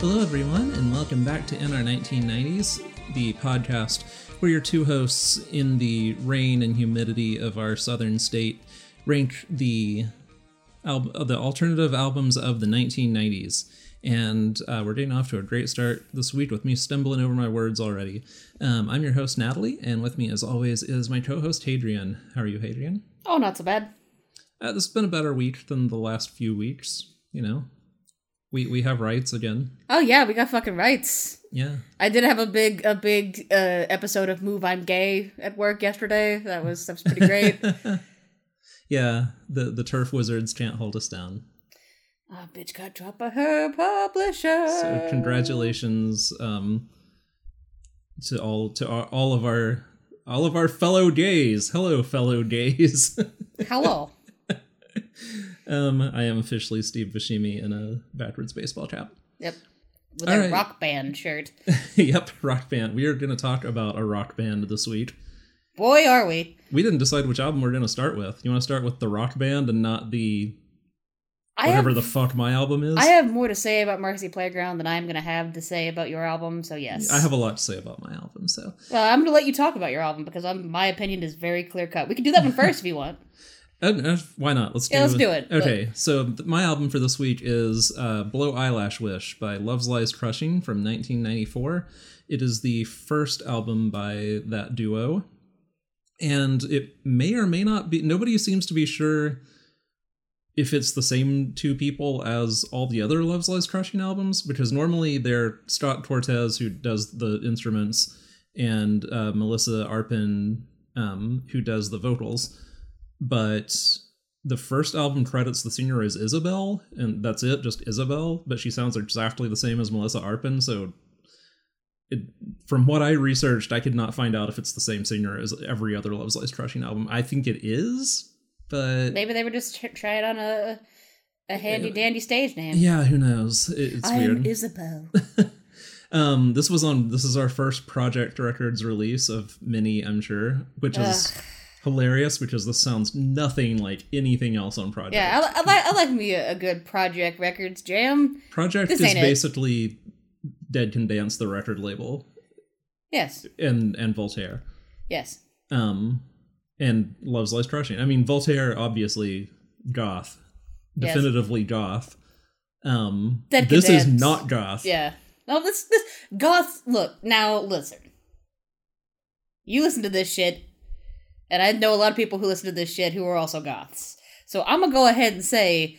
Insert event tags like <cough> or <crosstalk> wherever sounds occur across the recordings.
Hello, everyone, and welcome back to In Our 1990s, the podcast where your two hosts, in the rain and humidity of our southern state, rank the al- the alternative albums of the 1990s. And uh, we're getting off to a great start this week with me stumbling over my words already. Um, I'm your host, Natalie, and with me, as always, is my co host, Hadrian. How are you, Hadrian? Oh, not so bad. Uh, this has been a better week than the last few weeks, you know? We, we have rights again. Oh yeah, we got fucking rights. Yeah. I did have a big a big uh, episode of Move I'm Gay at work yesterday. That was that was pretty great. <laughs> yeah, the, the TERF wizards can't hold us down. Ah, bitch got dropped by her publisher. So congratulations um, to all to our, all of our all of our fellow gays. Hello, fellow gays. <laughs> Hello. <laughs> um, I am officially Steve Buscemi in a backwards baseball cap. Yep. With All a right. rock band shirt. <laughs> yep, rock band. We are going to talk about a rock band this week. Boy, are we. We didn't decide which album we're going to start with. You want to start with the rock band and not the whatever have, the fuck my album is? I have more to say about Marcy Playground than I'm going to have to say about your album, so yes. I have a lot to say about my album, so Uh, I'm going to let you talk about your album because I'm, my opinion is very clear cut. We can do that one <laughs> first if you want. Uh, uh, why not? Let's do Yeah, let's do it. Okay, so th- my album for this week is uh, "Blow Eyelash Wish" by Love's Lies Crushing from 1994. It is the first album by that duo, and it may or may not be. Nobody seems to be sure if it's the same two people as all the other Love's Lies Crushing albums, because normally they're Scott Cortez who does the instruments and uh, Melissa Arpin um, who does the vocals but the first album credits the singer as Isabel, and that's it, just Isabel. But she sounds exactly the same as Melissa Arpin, so it, from what I researched, I could not find out if it's the same singer as every other Love's Lies Crushing album. I think it is, but Maybe they were just tr- trying on a a handy dandy stage name. yeah, who knows? It, it's I am. Isabel. <laughs> um, this was on. This is our first Project Records release of many, I'm sure, which is hilarious because this sounds nothing like anything else on Project. Yeah, I, I like I like me a, a good Project Records jam. Project This is ain't it. basically Dead Can Dance, the record label, Yes, and and Voltaire, yes. um, and Love's Lies Crushing. I mean, Voltaire obviously goth, Yes. definitively goth. Um, Dead Can this is not goth. Yeah. No, this this goth. Look now, listen. You listen to this shit, and I know a lot of people who listen to this shit who are also goths. So I'm gonna go ahead and say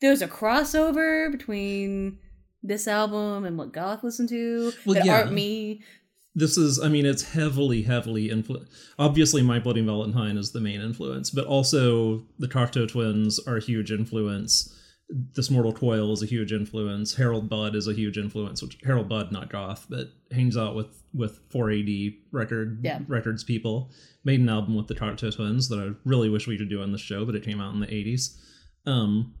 there's a crossover between this album and what goth listen to Well, that yeah. aren't me. This is, I mean, it's heavily, heavily influ. Obviously, My Bloody Valentine is the main influence, but also the Cocteau Twins are a huge influence. This Mortal Coil is a huge influence. Harold Budd is a huge influence. Which Harold Budd, not goth, but hangs out with with 4AD record Yeah. records people. Made an album with the Cocteau Twins that I really wish we could do on the show, but it came out in the 80s. Um,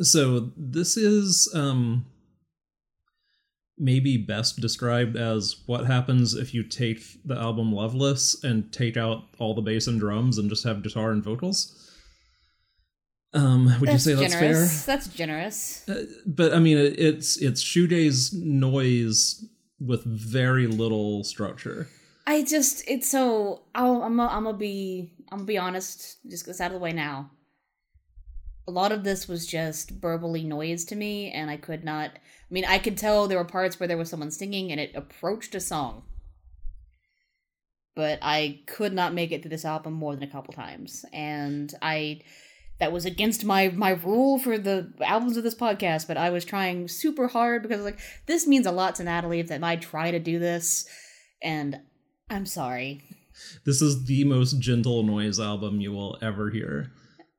so this is um maybe best described as what happens if you take the album Loveless and take out all the bass and drums and just have guitar and vocals. Um, would That's you say that's generous. That's generous. Uh, but I mean, it, it's it's shoegaze noise with very little structure. I just it's so I'll, I'm gonna I'm gonna be I'm gonna be honest. Just get out of the way now. A lot of this was just verbally noise to me, and I could not. I mean, I could tell there were parts where there was someone singing, and it approached a song, but I could not make it through this album more than a couple times, and I that was against my my rule for the albums of this podcast. But I was trying super hard because like this means a lot to Natalie that I try to do this, and I'm sorry. This is the most gentle noise album you will ever hear.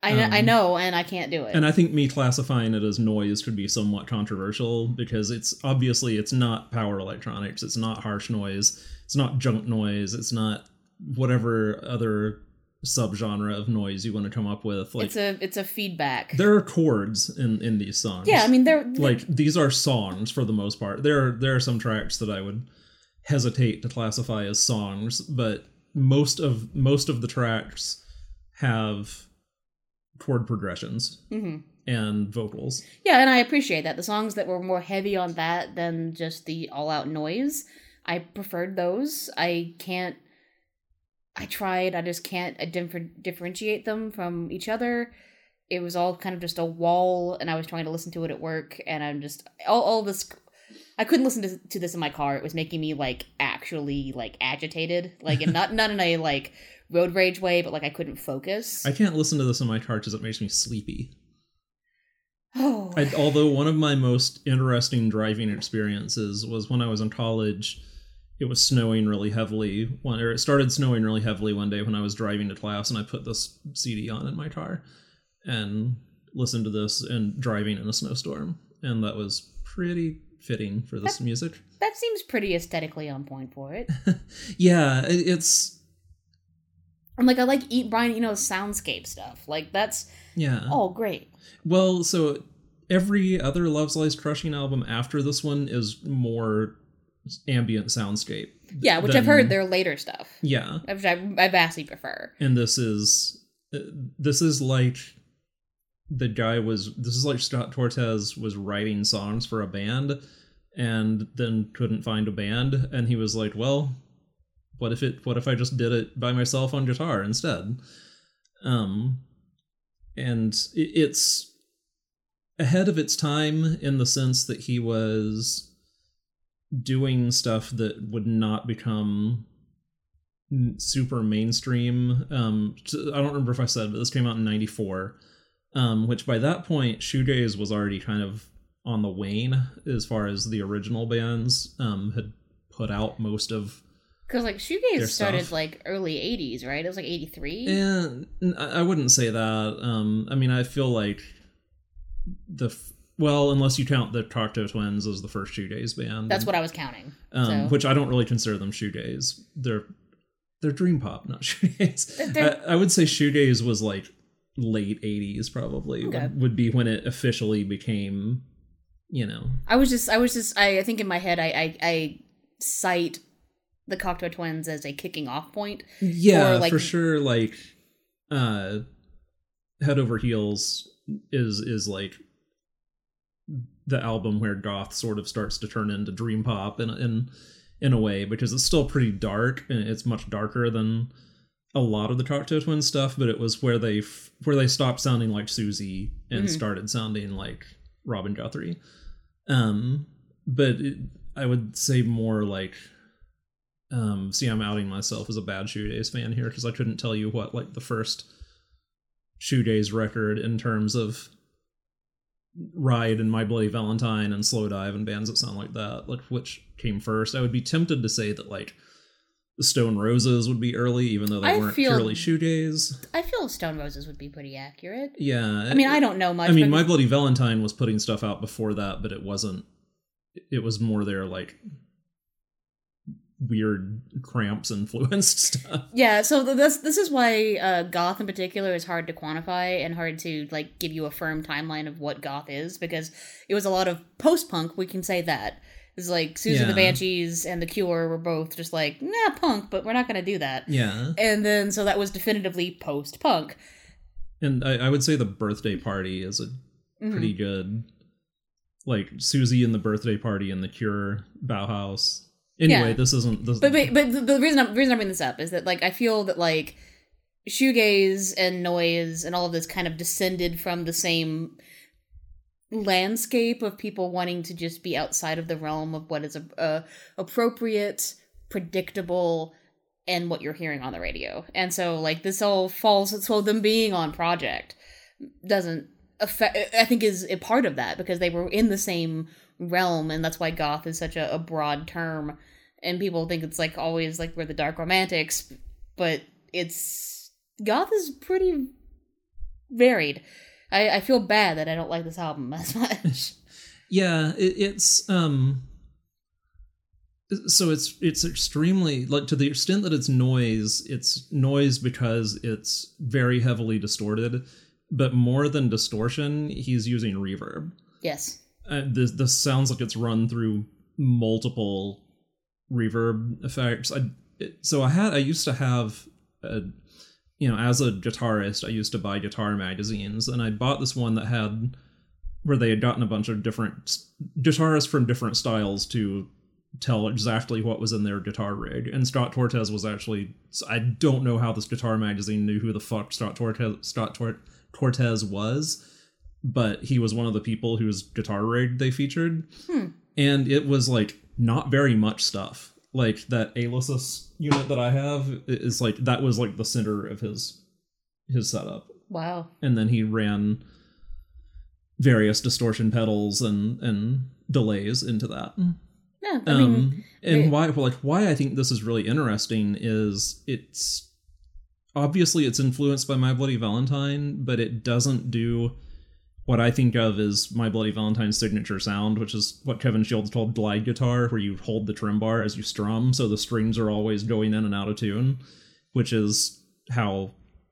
I kn- I Um, know, and I can't do it. And I think me classifying it as noise could be somewhat controversial because it's obviously it's not power electronics, it's not harsh noise, it's not junk noise, it's not whatever other subgenre of noise you want to come up with. Like it's a it's a feedback. there are chords in in these songs. Yeah, I mean they're like these are songs for the most part. There are there are some tracks that I would hesitate to classify as songs, but most of most of the tracks have chord progressions. hmm and vocals. Yeah, and I appreciate that. The songs that were more heavy on that than just the all out noise, I preferred those. I can't. I tried. I just can't differ- differentiate them from each other. It was all kind of just a wall, and I was trying to listen to it at work, and I'm just all all this. I couldn't listen to, to this in my car. It was making me like actually like agitated, like and not <laughs> not in a like road rage way, but like I couldn't focus. I can't listen to this in my car because it makes me sleepy. oh, <sighs> I, although one of my most interesting driving experiences was when I was in college. It was snowing really heavily one, or it started snowing really heavily one day when I was driving to class, and I put this CD on in my car and listened to this and driving in a snowstorm, and that was pretty fitting for this music. that seems pretty aesthetically on point for it. <laughs> yeah, it, it's I'm like, I like eat Brian Eno's soundscape stuff. Like that's yeah. all great. Well, so every other Love's Lies Crushing album after this one is more ambient soundscape. Yeah, which than- I've heard their later stuff, Yeah, which I, I vastly prefer. and this is uh, this is like the guy was this is like Scott Cortez was writing songs for a band and then couldn't find a band and he was like, well, what if it what if I just did it by myself on guitar instead? Um and it, it's ahead of its time in the sense that he was doing stuff that would not become super mainstream. Um, I don't remember if I said, but this came out in '94, um, which by that point, shoegaze was already kind of on the wane as far as the original bands um, had put out most of. Because like shoegaze started stuff. like early '80s, right? It was like '83. And I I wouldn't say that. Um, I mean, I feel like the f- well, unless you count the Cocteau Twins as the first shoegaze band. That's what I was counting. um, so- which I don't really consider them shoegaze. They're they're dream pop, not <laughs> shoegaze. I, I would say shoegaze was like late '80s, probably Okay. would, would be when it officially became, you know, I was just, I was just, I, I think in my head, I, I, I cite the Cocteau Twins as a kicking off point. yeah, like- for sure. Like, uh, head over heels is is like the album where goth sort of starts to turn into dream pop in in in a way because it's still pretty dark and it's much darker than a lot of the Cocteau Twins stuff, but it was where they f- where they stopped sounding like Siouxsie and Mhm. started sounding like Robin Guthrie. Um, but it, I would say more like, um, see, I'm outing myself as a bad shoegaze fan here because I couldn't tell you what like the first shoegaze record in terms of Ride and My Bloody Valentine and Slowdive and bands that sound like that, like which came first. I would be tempted to say that like the Stone Roses would be early, even though they I weren't feel- purely shoegaze. I feel Stone Roses would be pretty accurate. Yeah, I mean, I don't know much. I mean, My Bloody Valentine was putting stuff out before that, but it wasn't. It was more their like weird cramps influenced <laughs> stuff. Yeah, so this this is why uh, goth in particular is hard to quantify and hard to like give you a firm timeline of what goth is because it was a lot of post punk. We can say that it's like Susan the Yeah. Banshees and the Cure were both just like nah punk, but we're not gonna do that. Yeah, And then so that was definitively post punk. and I, I would say the birthday party is a Mm-hmm. pretty good, like Siouxsie and the birthday party and the Cure Bauhaus. Anyway, Yeah. this isn't. This, But but, but the, reason I'm, the reason I bring this up is that like I feel that like shoegaze and noise and all of this kind of descended from the same landscape of people wanting to just be outside of the realm of what is a, uh, appropriate, predictable, and what you're hearing on the radio. And so like this all falls. So them being on project doesn't affect. I think is a part of that because they were in the same realm, and that's why goth is such a, a broad term and people think it's like always like we're the dark romantics, but it's goth is pretty varied. I, I feel bad that I don't like this album <laughs> as much. yeah it, it's um so it's it's extremely like to the extent that it's noise it's noise because it's very heavily distorted but more than distortion he's using reverb yes. uh, this this sounds like it's run through multiple reverb effects I it, so I had I used to have a you know, as a guitarist, I used to buy guitar magazines, and I bought this one that had where they had gotten a bunch of different guitarists from different styles to tell exactly what was in their guitar rig. And Scott Cortez was actually I don't know how this guitar magazine knew who the fuck Scott Cortez Scott Tor- Cortez was, but he was one of the people whose guitar rig they featured. Hmm. And it was like not very much stuff. Like that Alesis unit that I have is like that was like the center of his his setup Wow. and then he ran various distortion pedals and and delays into that. Yeah, I mean, um, and why like why I think this is really interesting is it's obviously it's influenced by My Bloody Valentine, but it doesn't do what I think of is My Bloody Valentine's signature sound, which is what Kevin Shields called glide guitar, where you hold the trem bar as you strum, so the strings are always going in and out of tune, which is how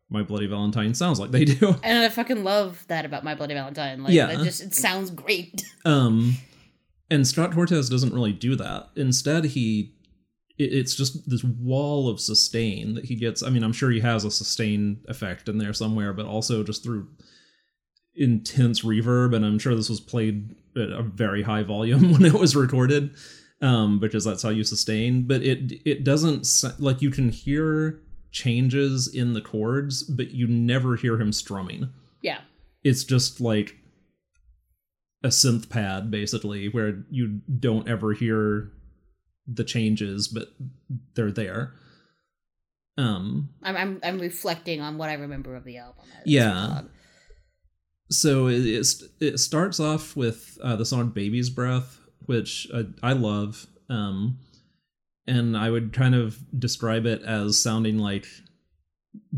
My Bloody Valentine sounds like they do. <laughs> and I fucking love that about My Bloody Valentine. Like, Yeah. it just it sounds great. <laughs> Um, and Scott Cortez doesn't really do that. Instead, he it's just this wall of sustain that he gets. I mean, I'm sure he has a sustain effect in there somewhere, but also just through intense reverb. And I'm sure this was played at a very high volume <laughs> when it was recorded, um, because that's how you sustain. But it it doesn't like you can hear changes in the chords, but you never hear him strumming Yeah. it's just like a synth pad basically where you don't ever hear the changes but they're there um I'm I'm I'm reflecting on what I remember of the album. Yeah. So it, it's, it starts off with uh, the song baby's breath which I, I love um and i would kind of describe it as sounding like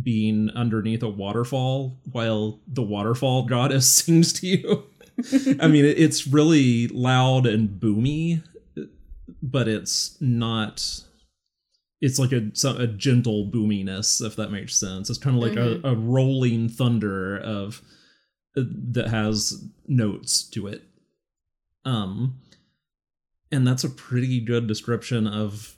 being underneath a waterfall while the waterfall <laughs> goddess sings to you I mean, it- it's really loud and boomy, but it's not. It's like a a gentle boominess, if that makes sense. It's kind of like a, a rolling thunder of that has notes to it. Um, and that's a pretty good description of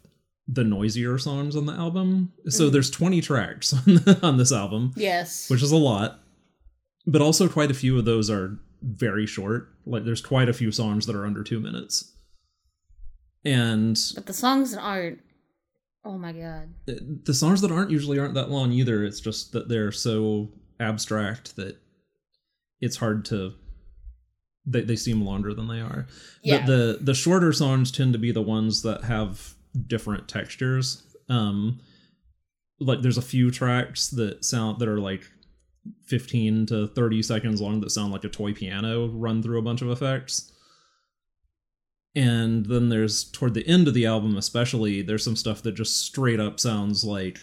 the noisier songs on the album. So Mhm. there's 20 tracks <laughs> on, on this album Yes. which is a lot but also quite a few of those are very short like there's quite a few songs that are under two minutes and but the songs that aren't. Oh my god. the songs that aren't usually aren't that long either it's just that they're so abstract that it's hard to they, they seem longer than they are. Yeah. but the the shorter songs tend to be the ones that have different textures. Um like there's a few tracks that sound that are like 15 to 30 seconds long that sound like a toy piano run through a bunch of effects. And then there's toward the end of the album especially there's some stuff that just straight up sounds like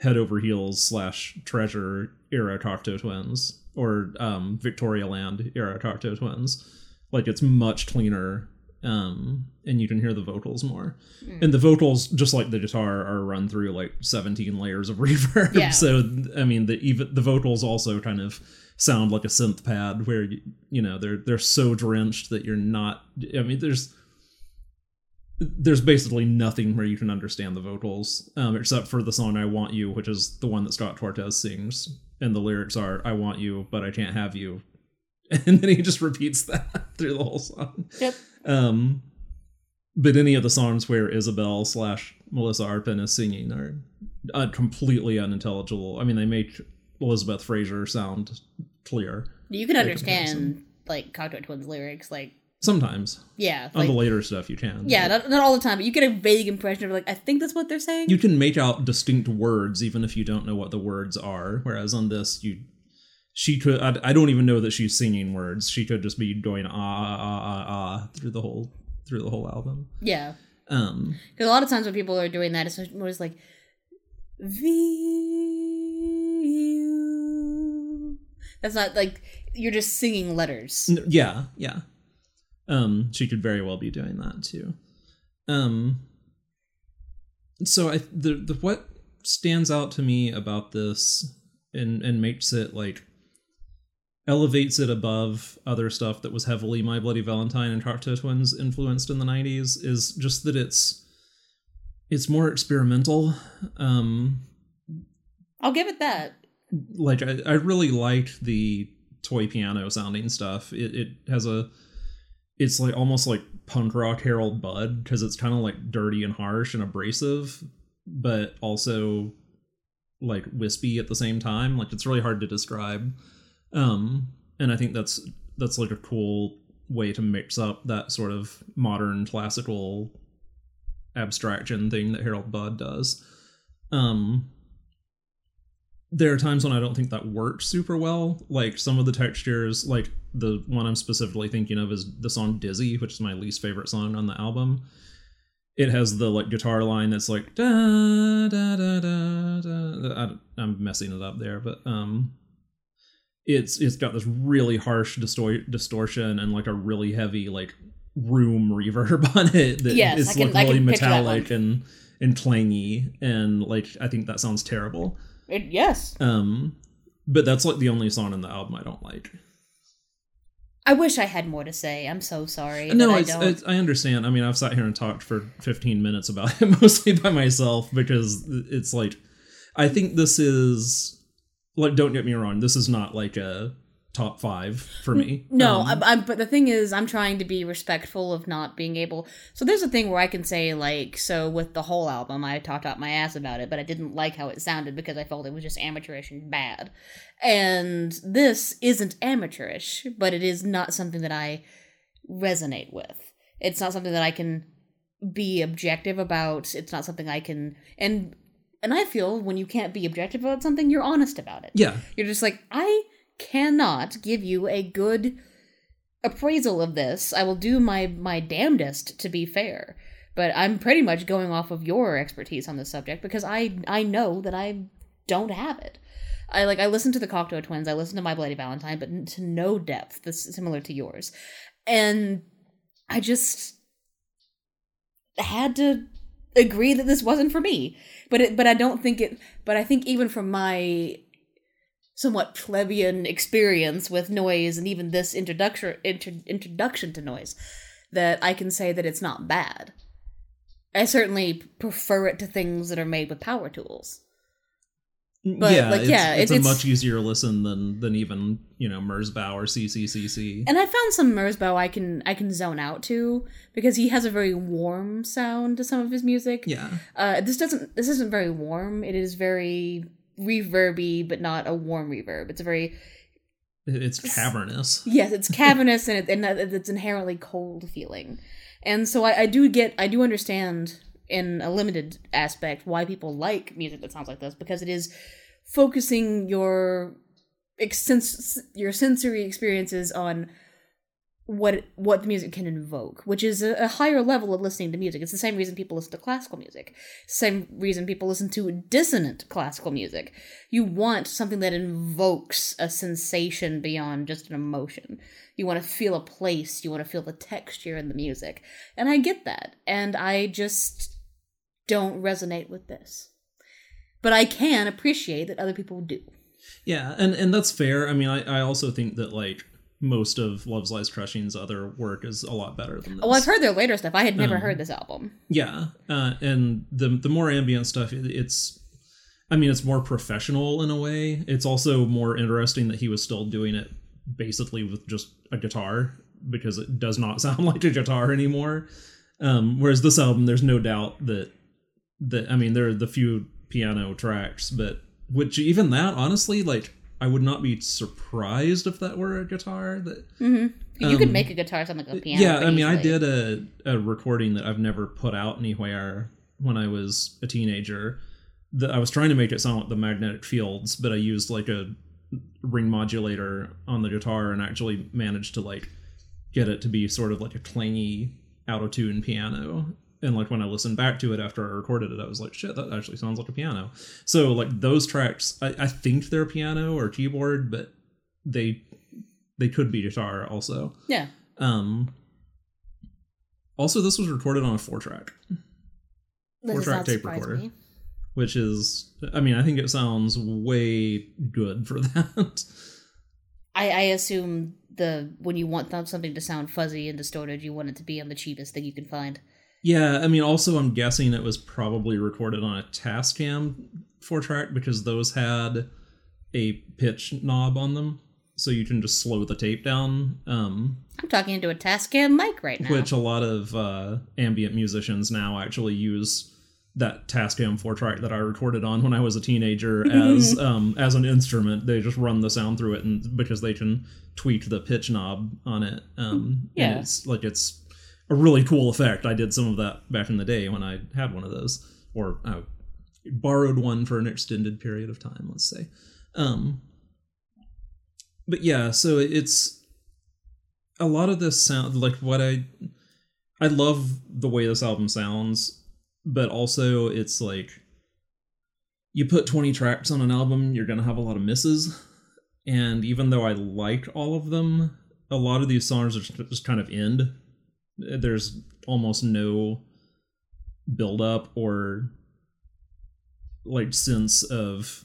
head over heels slash treasure era Cocteau twins or um victoria land era Cocteau twins like it's much cleaner um and you can hear the vocals more Mm. and the vocals just like the guitar are run through like 17 layers of <laughs> reverb Yeah. so i mean the even the vocals also kind of sound like a synth pad where you, you know they're they're so drenched that you're not i mean there's there's basically nothing where you can understand the vocals um, except for the song i want you which is the one that scott cortez sings and the lyrics are i want you but i can't have you <laughs> and then he just repeats that <laughs> through the whole song Yep. um, but any of the songs where Isabel slash Melissa Arpin is singing are uh, completely unintelligible. I mean, they make Elizabeth Fraser sound clear You can understand like Cocteau Twins lyrics, like sometimes. yeah, On like, the later stuff, you can. yeah, not, not all the time, but you get a vague impression of like I think that's what they're saying. you can make out distinct words even if you don't know what the words are. Whereas on this, you she could. I, I don't even know that she's singing words. She could just be going ah ah ah ah, ah through the whole through the whole album. yeah, Um, because a lot of times when people are doing that, it's more just like V. That's not like you're just singing letters. Yeah yeah um she could very well be doing that too um so i the, the what stands out to me about this and and makes it like elevates it above other stuff that was heavily my bloody valentine and Cocteau twins influenced in the 90s is just that it's it's more experimental um I'll give it that. like I, I really liked the toy piano sounding stuff. It it has a it's like almost like punk rock Harold Budd because it's kind of like dirty and harsh and abrasive, but also like wispy at the same time. Like it's really hard to describe. Um, and I think that's that's like a cool way to mix up that sort of modern classical abstraction thing that Harold Budd does. Um, there are times when I don't think that works super well. Like some of the textures, like the one I'm specifically thinking of is the song Dizzy, which is my least favorite song on the album. It has the like guitar line that's like da da da da da. I, I'm messing it up there, but um, it's it's got this really harsh distor- distortion and like a really heavy like room reverb <laughs> on it that Yes, is can- like really metallic and and clangy and like I think that sounds terrible. It, yes. Um, but that's like the only song in the album I don't like. I wish I had more to say. I'm so sorry. no, I don't. it's, I understand. I mean, I've sat here and talked for 15 minutes about <laughs> it mostly by myself because it's like, I think this is like, don't get me wrong, this is not like a top five for me. No, Um, I'm, I'm, but the thing is, I'm trying to be respectful of not being able. So there's a thing where I can say like, so with the whole album, I talked out my ass about it, but I didn't like how it sounded because I felt it was just amateurish and bad. And this isn't amateurish, but it is not something that I resonate with. It's not something that I can be objective about. It's not something I can and and I feel when you can't be objective about something, you're honest about it. yeah, You're just like, I cannot give you a good appraisal of this. I will do my my damnedest to be fair, but I'm pretty much going off of your expertise on this subject because I I know that I don't have it. I like I listened to the Cocteau Twins, I listened to My Bloody Valentine, but to no depth that's similar to yours, and I just had to agree that this wasn't for me. But it, but I don't think it. But I think even from my somewhat plebeian experience with noise and even this introduction intro, introduction to noise that I can say that it's not bad. I certainly prefer it to things that are made with power tools. But, yeah, like, it's, yeah, it's it- a it's- much easier listen than than even you know Merzbow or CCCC. And I found some Merzbow I can I can zone out to because he has a very warm sound to some of his music. yeah, Uh, this doesn't. This isn't very warm. It is very reverby, but not a warm reverb. It's a very it's cavernous. yes. It's <laughs> cavernous and it, and it's inherently cold feeling. And so I, I do get. I do understand in a limited aspect why people like music that sounds like this because it is focusing your extens- your sensory experiences on what what the music can invoke, which is a, a higher level of listening to music. It's the same reason people listen to classical music. Same reason people listen to dissonant classical music. You want something that invokes a sensation beyond just an emotion. You want to feel a place, you want to feel the texture in the music. And I get that. And I just don't resonate with this. But I can appreciate that other people do. Yeah, and and that's fair. I mean, I I also think that like most of Love's Lies Crushing's other work is a lot better than this. Oh, I've heard their later stuff. I had never Um, heard this album. Yeah, uh, and the the more ambient stuff, it- it's, I mean, it's more professional in a way. It's also more interesting that he was still doing it basically with just a guitar because it does not <laughs> sound like a guitar anymore. Um, whereas this album, there's no doubt that that I mean, there are the few piano tracks, but which even that, honestly, like I would not be surprised if that were a guitar. That hmm You could Um, make a guitar sound like a piano. yeah, I mean, I did a, a recording that I've never put out anywhere when I was a teenager. That I was trying to make it sound like the magnetic fields, but I used like a ring modulator on the guitar and actually managed to like get it to be sort of like a clangy auto tune piano. And like when I listened back to it after I recorded it, I was like, shit, that actually sounds like a piano. So like those tracks, I, I think they're piano or keyboard, but they they could be guitar also. Yeah. Um. Also, this was recorded on a four track, Four track tape recorder. me. which is, I mean, I think it sounds way good for <laughs> that. I, I assume the when you want something to sound fuzzy and distorted, you want it to be on the cheapest thing you can find. Yeah, I mean, also, I'm guessing it was probably recorded on a Tascam four track because those had a pitch knob on them, so you can just slow the tape down. Um, I'm talking into a Tascam mic right now. which a lot of uh, ambient musicians now actually use that Tascam four track that I recorded on when I was a teenager <laughs> as um, as an instrument. They just run the sound through it, and because they can tweak the pitch knob on it. Um, Yeah. and it's like it's a really cool effect. I did some of that back in the day when I had one of those, or I borrowed one for an extended period of time. Let's say. Um, but yeah, so it's a lot of this sound like what I I love the way this album sounds, but also it's like you put 20 tracks on an album, you're going to have a lot of misses. And even though I like all of them, a lot of these songs are just kind of end. There's almost no build up or like sense of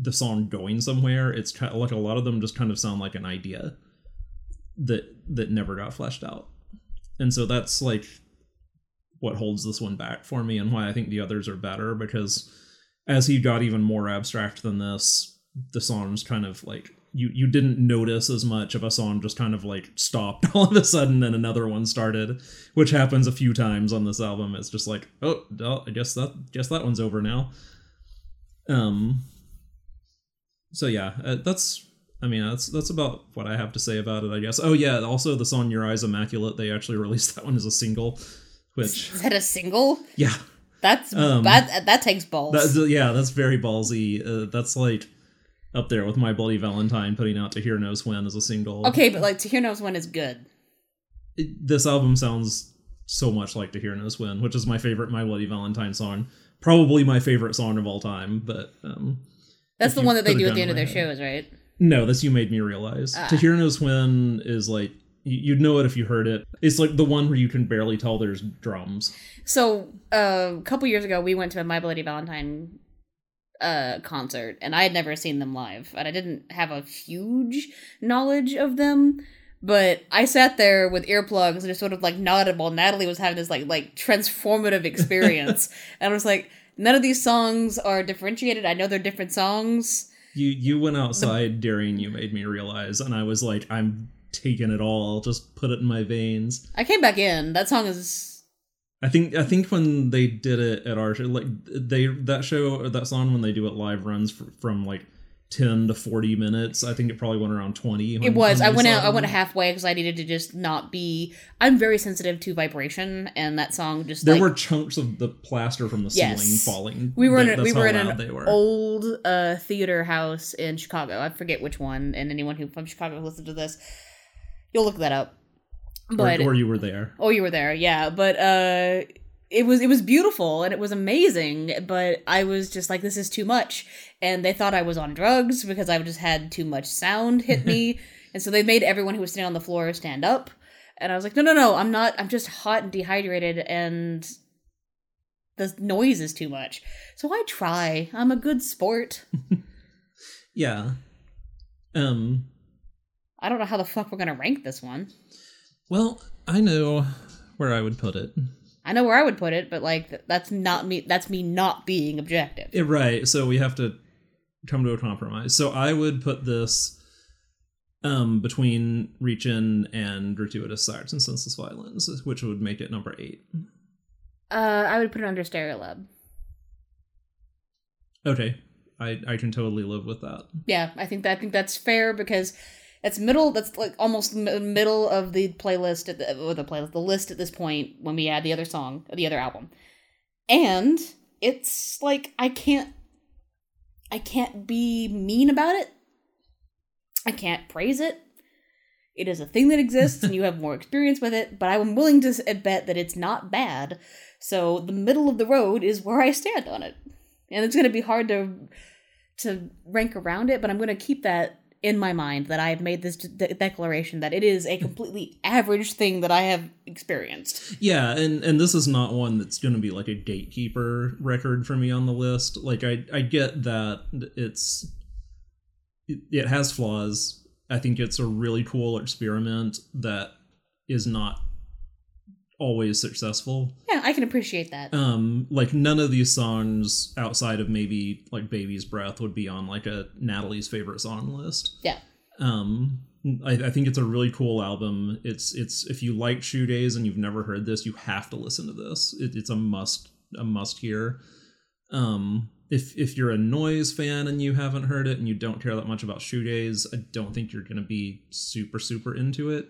the song going somewhere. It's kind of like a lot of them just kind of sound like an idea that that never got fleshed out. And so that's like what holds this one back for me and why I think the others are better because as he got even more abstract than this, the songs kind of like you you didn't notice as much of a song just kind of like stopped <laughs> all of a sudden and another one started, which happens a few times on this album. It's just like, oh, I guess that guess that one's over now. Um so yeah, uh, that's I mean, that's that's about what I have to say about it, I guess. Oh yeah, also the song "Your Eyes Immaculate." They actually <laughs> released that one as a single, which Is that a single? yeah, That's Um, that that takes balls. that, yeah, that's very ballsy. Uh, that's like up there with My Bloody Valentine putting out "To Hear Knows When" as a single. okay, but like to hear knows when is good. It- this album sounds so much like "To Hear Knows When," which is my favorite My Bloody Valentine song. Probably my favorite song of all time, but um, That's the one that they do at the end of their head. shows, right? No, this you made me realize. Ah. To hear knows when is like you'd know it if you heard it. It's like the one where you can barely tell there's drums. So uh, a couple years ago, we went to a My Bloody Valentine uh, concert, and I had never seen them live, and I didn't have a huge knowledge of them. But I sat there with earplugs and just sort of like nodded while Natalie was having this like like transformative experience, <laughs> and I was like, none of these songs are differentiated. I know they're different songs. You you went outside during you made me realize, and I was like, I'm taking it all. I'll Just put it in my veins. I came back in. That song is I think I think when they did it at our show, like they that show or that song when they do it live runs fr- from like ten to forty minutes. I think it probably went around twenty. It was. I went out. I went halfway because I needed to just not be. I'm very sensitive to vibration, and that song just There like, were chunks of the plaster from the Yes. ceiling falling. We were in That- a, we were in an were. old uh, theater house in Chicago. I forget which one, and anyone who from Chicago listened to this, you'll look that up. But or, or you were there. oh, you were there, yeah. But uh, it was it was beautiful and it was amazing. But I was just like, this is too much, and they thought I was on drugs because I just had too much sound hit me, <laughs> and so they made everyone who was sitting on the floor stand up. And I was like, no, no, no, I'm not. I'm just hot and dehydrated, and the noise is too much. So I try. I'm a good sport. <laughs> Yeah. Um. I don't know how the fuck we're gonna rank this one. Well, I know where I would put it. I know where I would put it, but like that's not me. That's me not being objective. Yeah, right. So we have to come to a compromise. So I would put this um between reach in and gratuitous sax and senseless violins, which would make it number eight. Uh, I would put it under Stereolab. Okay. I I can totally live with that. Yeah, I think that I think that's fair because that's middle. That's like almost middle of the playlist at the or the playlist, the list at this point when we add the other song, the other album, and it's like I can't, I can't be mean about it. I can't praise it. It is a thing that exists, and you have more experience with it. But I'm willing to bet that it's not bad. So the middle of the road is where I stand on it, and it's going to be hard to to rank around it, but I'm going to keep that in my mind that I've made this de- declaration that it is a completely average thing that I have experienced. Yeah, and and this is not one that's going to be like a gatekeeper record for me on the list. Like I I get that it's it, it has flaws. I think it's a really cool experiment that is not always successful. Yeah, I can appreciate that. Um, like none of these songs outside of maybe like Baby's Breath would be on like a Natalie's favorite song list. yeah. Um, I, I think it's a really cool album. It's it's if you like Shoegaze and you've never heard this, you have to listen to this. It, it's a must a must hear. Um, if if you're a noise fan and you haven't heard it and you don't care that much about shoegaze I don't think you're gonna be super super into it.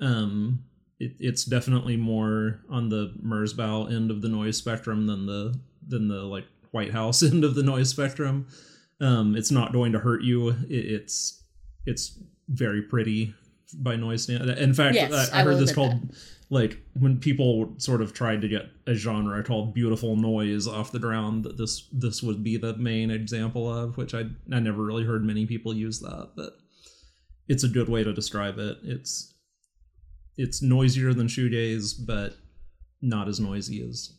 Um, it, it's definitely more on the Merzbow end of the noise spectrum than the than the like Whitehouse <laughs> end of the noise spectrum. Um, it's not going to hurt you. It, it's it's very pretty by noise stand. In fact, Yes, I, I I heard this called like when people sort of tried to get a genre called beautiful noise off the ground. That this this would be the main example of, which I I never really heard many people use that, but it's a good way to describe it. It's it's noisier than shoegaze, but not as noisy as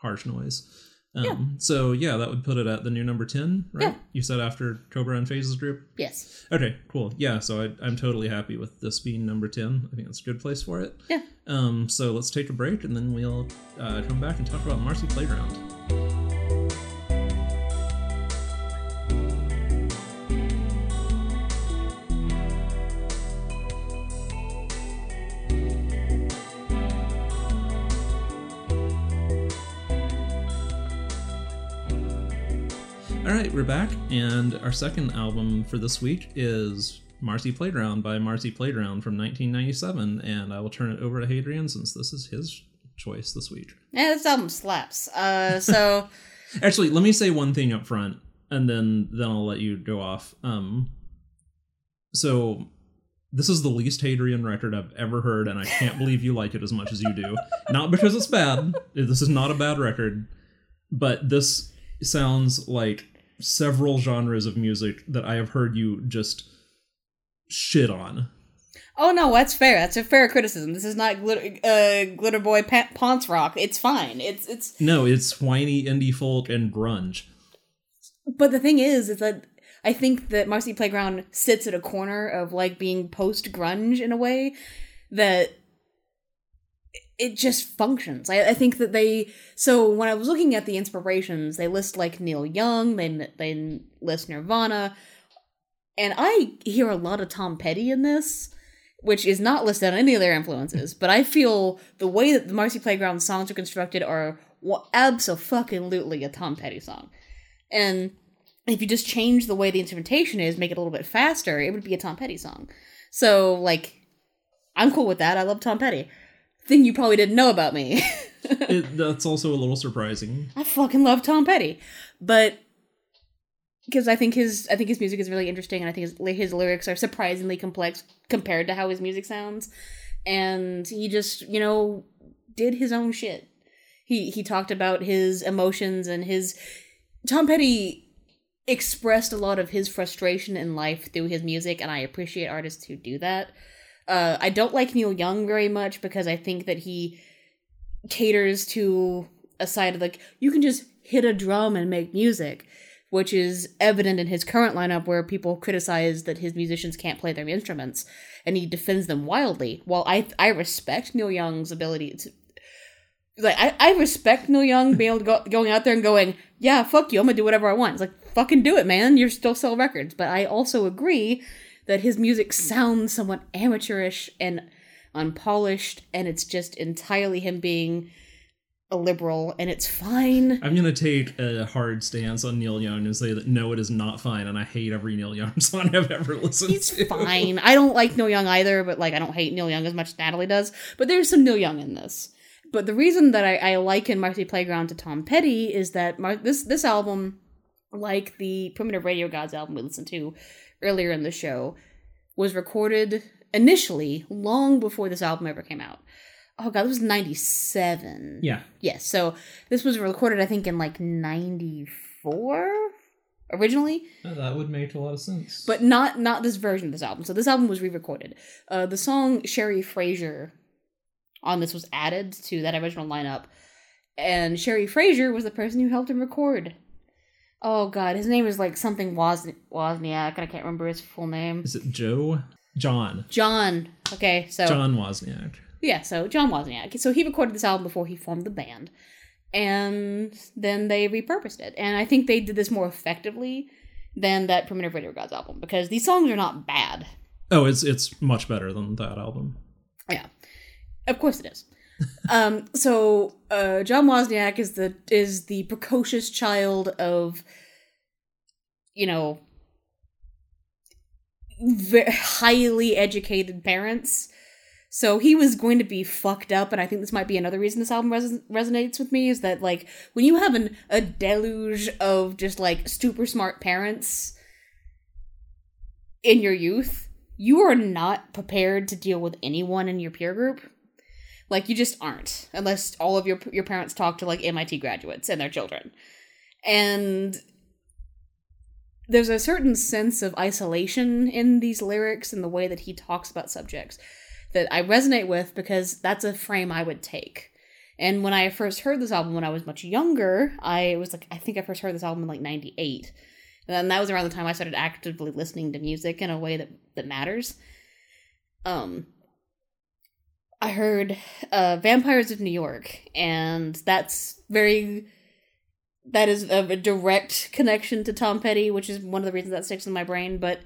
harsh noise. Um, Yeah. So yeah, that would put it at the new number ten, right? Yeah. You said after Cobra and Phases group. Yes. Okay, cool. Yeah, so I, I'm totally happy with this being number ten. I think that's a good place for it. Yeah. Um. So let's take a break, and then we'll uh, come back and talk about Marcy Playground. And our second album for this week is Marcy Playground by Marcy Playground from 1997, and I will turn it over to Hadrian since this is his choice this week. Yeah, this album slaps. Uh, so <laughs> Actually, let me say one thing up front, and then then I'll let you go off. Um, so this is the least Hadrian record I've ever heard, and I can't believe you like it as much as you do. Not because it's bad. This is not a bad record, but this sounds like several genres of music that I have heard you just shit on. Oh no, that's fair. That's a fair criticism. This is not glitter, uh, glitter boy pa- Ponce rock. It's fine. It's it's. No, it's whiny indie folk and grunge. But the thing is, is that I think that Marcy Playground sits at a corner of like being post grunge in a way that it just functions. I, I think that they. So when I was looking at the inspirations, they list like Neil Young. They they list Nirvana, and I hear a lot of Tom Petty in this. Which is not listed on any of their influences, but I feel the way that the Marcy Playground songs are constructed are absolutely a Tom Petty song. And if you just change the way the instrumentation is, make it a little bit faster, it would be a Tom Petty song. So, like, I'm cool with that. I love Tom Petty. Thing you probably didn't know about me. <laughs> It, that's also a little surprising. I fucking love Tom Petty, but because I think his I think his music is really interesting, and I think his his lyrics are surprisingly complex compared to how his music sounds, and he just you know did his own shit. He he talked about his emotions and his Tom Petty expressed a lot of his frustration in life through his music, and I appreciate artists who do that. Uh, I don't like Neil Young very much because I think that he caters to a side of like you can just hit a drum and make music, which is evident in his current lineup where people criticize that his musicians can't play their instruments, and he defends them wildly. While I I respect Neil Young's ability to. Like I, I respect Neil Young being able to go going out there and going, yeah, fuck you, I'm gonna do whatever I want. It's like fucking do it, man. You're still sell records. But I also agree that his music sounds somewhat amateurish and unpolished, and it's just entirely him being a liberal, and it's fine. I'm gonna take a hard stance on Neil Young and say that no, it is not fine, and I hate every Neil Young <laughs> song I've ever listened He's to. It's fine. I don't like Neil Young either, but like I don't hate Neil Young as much as Natalie does. But there's some Neil Young in this. But the reason that I, I liken Marcy Playground to Tom Petty is that Mar- this this album, like the Primitive Radio Gods album we listened to earlier in the show, was recorded initially long before this album ever came out. Oh god, this was ninety seven. Yeah, Yes, so this was recorded I think in like ninety four originally. that would make a lot of sense. but not not this version of this album. So this album was re-recorded. Uh, the song Sherry Fraser on this was added to that original lineup, and Sherry Fraser was the person who helped him record. Oh God, his name is like something Woz- Wozniak, and I can't remember his full name. is it Joe? John. John. Okay, so John Wozniak. Yeah, so John Wozniak. So he recorded this album before he formed the band. And then they repurposed it. And I think they did this more effectively than that Primitive Radio Gods album because these songs are not bad. Oh, it's it's much better than that album. Yeah. Of course it is. Um, so uh, John Wozniak is the is the precocious child of you know very highly educated parents. So he was going to be fucked up, and I think this might be another reason this album res- resonates with me is that like when you have an a deluge of just like super smart parents in your youth, you are not prepared to deal with anyone in your peer group. Like you just aren't, unless all of your your parents talk to like MIT graduates and their children, and there's a certain sense of isolation in these lyrics and the way that he talks about subjects that I resonate with because that's a frame I would take. And when I first heard this album when I was much younger, I was like, I think I first heard this album in like 98. And that was around the time I started actively listening to music in a way that, that matters. Um, I heard uh, Vampires of New York, and that's very that is a, a direct connection to Tom Petty, which is one of the reasons that sticks in my brain. But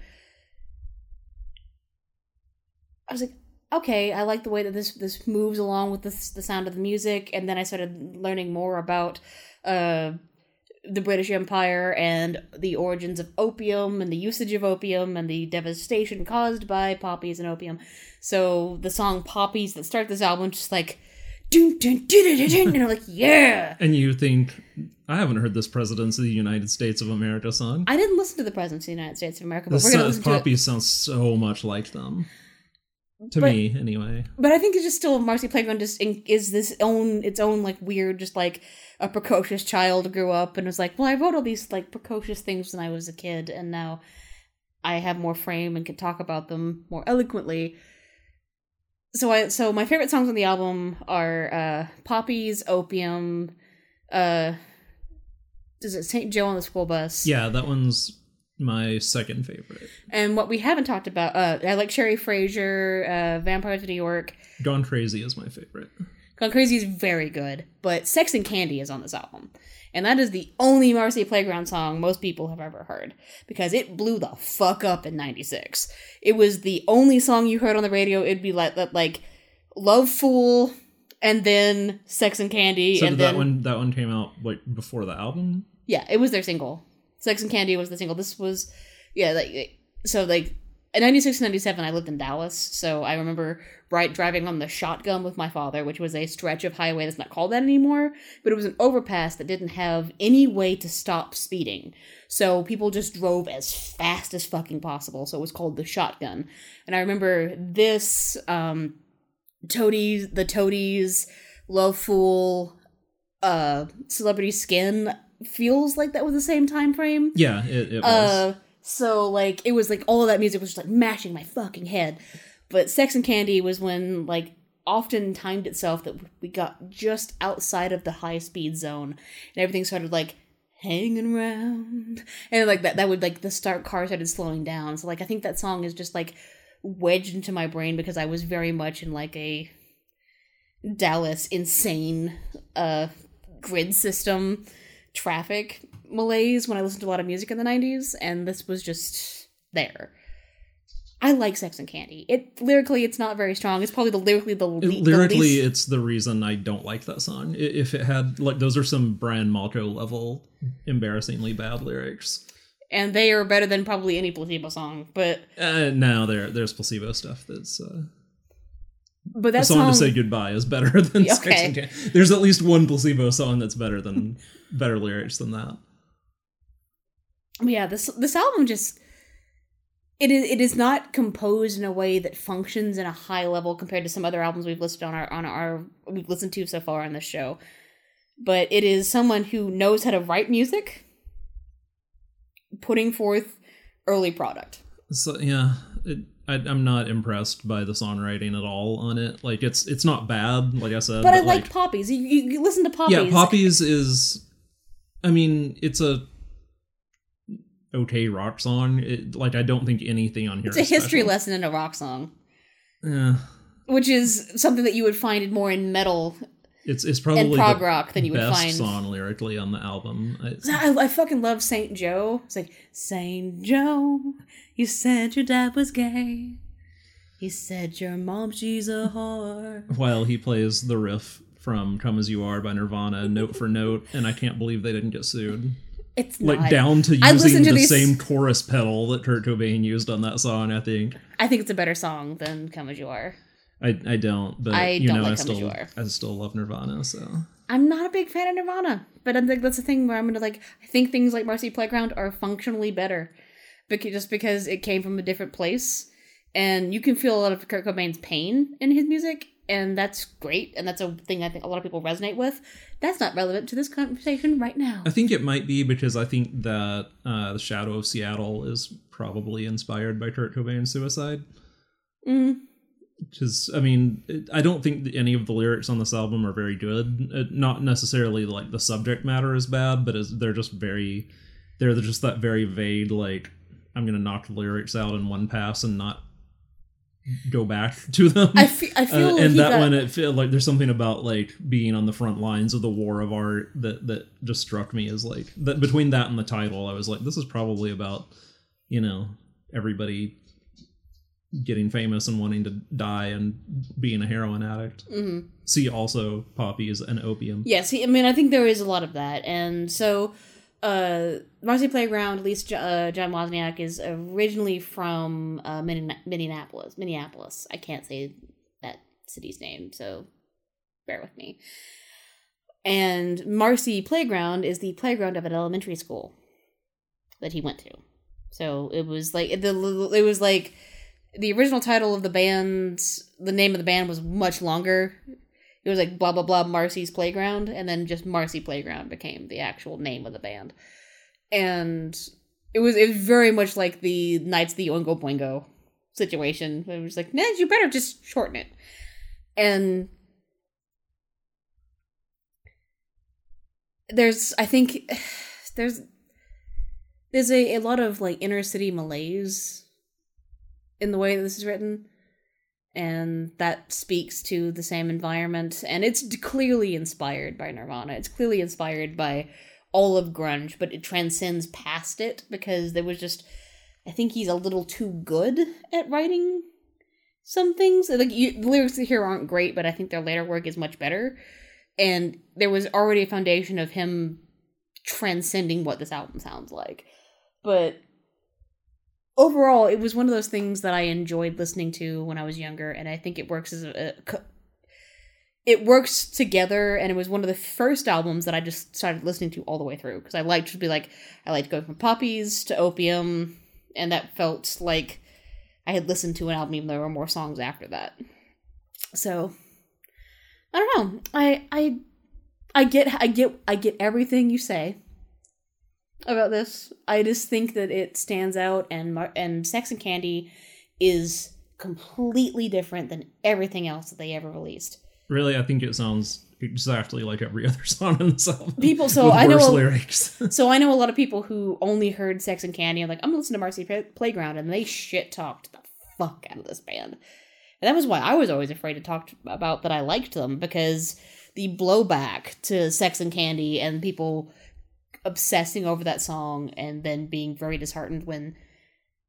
I was like, okay, I like the way that this this moves along with this, the sound of the music, and then I started learning more about uh, the British Empire and the origins of opium and the usage of opium and the devastation caused by poppies and opium. So the song "Poppies" that starts this album just like. Dun, dun, dun, dun, and I'm like, yeah. And you think I haven't heard this Presidents of the United States of America song. I didn't listen to the Presidents of the United States of America, but This we're gonna listen to it. Sounds so much like them. To But- me, anyway. But I think it's just still Marcy Playground just in, is this own its own like weird, just like a precocious child grew up and was like, well, I wrote all these like precocious things when I was a kid, and now I have more frame and can talk about them more eloquently. So I so my favorite songs on the album are uh Poppies, Opium, uh is it St. Joe on the School Bus? Yeah, that one's my second favorite. And what we haven't talked about, uh I like Sherry Fraser, uh Vampires of New York. Gone Crazy is my favorite. Gone Crazy is very good, but Sex and Candy is on this album. And that is the only Marcy Playground song most people have ever heard because it blew the fuck up in 96. It was the only song you heard on the radio. It'd be like that like Love Fool and then Sex and Candy So and did then that one that one came out like before the album? yeah, it was their single. Sex and Candy was the single. This was yeah, like so like in 96 and 97 I lived in Dallas, so I remember right driving on the shotgun with my father, which was a stretch of highway that's not called that anymore, but it was an overpass that didn't have any way to stop speeding. So people just drove as fast as fucking possible. So it was called the shotgun. And I remember this um Toadies, the Toadies, Love Fool, uh Celebrity Skin feels like that was the same time frame. Yeah, it, it was. Uh, so like it was like all of that music was just like mashing my fucking head. But Sex and Candy was when like often timed itself that we got just outside of the high speed zone and everything started like hanging around and like that that would like the start car started slowing down so like i think that song is just like wedged into my brain because i was very much in like a dallas insane uh grid system traffic malaise when I listened to a lot of music in the 90s, and this was just there. I like Sex and Candy. It lyrically, it's not very strong. It's probably the lyrically the, le- the Lyrically, least- it's the reason I don't like that song. If it had like those are some Brian Molko level embarrassingly bad lyrics. and they are better than probably any placebo song. But Uh, now there there's placebo stuff that's uh, but that song, song, to say goodbye is better <laughs> than Sex okay. and. There's at least one placebo song that's better than <laughs> better lyrics than that. yeah, this this album just it is it is not composed in a way that functions in a high level compared to some other albums we've listed on our on our we've listened to so far on this show. But it is someone who knows how to write music, putting forth early product. So yeah, it, I, I'm not impressed by the songwriting at all on it. Like it's it's not bad, like I said. But I like poppies. You, you, you listen to poppies. Yeah, Poppies is. I mean, it's a okay rock song. It, like I don't think anything on here. It's a is history special. lesson in a rock song. Yeah, which is something that you would find more in metal It's it's probably and prog the rock than you would best find. song lyrically on the album. I- I, I fucking love Saint Joe. It's like Saint Joe, you said your dad was gay. He said your mom she's a whore. while he plays the riff from "Come as You Are" by Nirvana, note for note, and I can't believe they didn't get sued. It's Like not. down to using listened the these- same chorus pedal that Kurt Cobain used on that song. I think I think it's a better song than "Come as You Are." I I don't, but I you don't know like I still I still love Nirvana. So I'm not a big fan of Nirvana, but I think that's the thing where I'm gonna like. I think things like Marcy Playground are functionally better, because just because it came from a different place, and you can feel a lot of Kurt Cobain's pain in his music, and that's great, and that's a thing I think a lot of people resonate with. That's not relevant to this conversation right now. I think it might be because I think that uh, the Shadow of Seattle is probably inspired by Kurt Cobain's suicide. Mm, because I mean, I don't think any of the lyrics on this album are very good. Uh, not necessarily like the subject matter is bad, but they're just very, they're just that very vague. Like I'm gonna knock the lyrics out in one pass and not go back <laughs> to them. I feel. I feel. Uh, and that got- one, it feel like there's something about like being on the front lines of the war of art that that just struck me as like that between that and the title, I was like, this is probably about you know everybody getting famous and wanting to die and being a heroin addict. Mhm. See also poppies and opium. Yes, he, I mean, I think there is a lot of that, and so uh, Marcy Playground, at least uh, John Wozniak, is originally from uh, Minne- Minneapolis. Minneapolis. I can't say that city's name, so bear with me. And Marcy Playground is the playground of an elementary school that he went to. So it was like the it was like the original title of the band. The name of the band was much longer it was like blah blah blah Marcy's Playground, and then just Marcy Playground became the actual name of the band. And it was it was very much like the Knights of the Oingo Boingo situation. It was like, nah, you better just shorten it. And there's I think <sighs> there's there's a, a lot of like inner city malaise in the way that this is written. And that speaks to the same environment. And it's clearly inspired by nirvana. It's clearly inspired by all of grunge but it transcends past it because there was just i think he's a little too good at writing some things. Like you, the lyrics here aren't great but i think their later work is much better. And there was already a foundation of him transcending what this album sounds like. But overall it was one of those things that i enjoyed listening to when i was younger and i think it works as a, a it works together and it was one of the first albums that i just started listening to all the way through because i liked to be like i liked going from poppies to opium and that felt like i had listened to an album even though there were more songs after that. So i don't know. I i i get i get i get everything you say about this. I just think that it stands out, and Mar- and Sex and Candy is completely different than everything else that they ever released. Really, I think it sounds exactly like every <laughs> other song on this album. People- so I know lyrics. <laughs> So I know a lot of people who only heard Sex and Candy. I'm like, I'm gonna listen to Marcy Play- Playground, and they shit talked the fuck out of this band. And that was why I was always afraid to talk about that I liked them because the blowback to Sex and Candy and people obsessing over that song and then being very disheartened when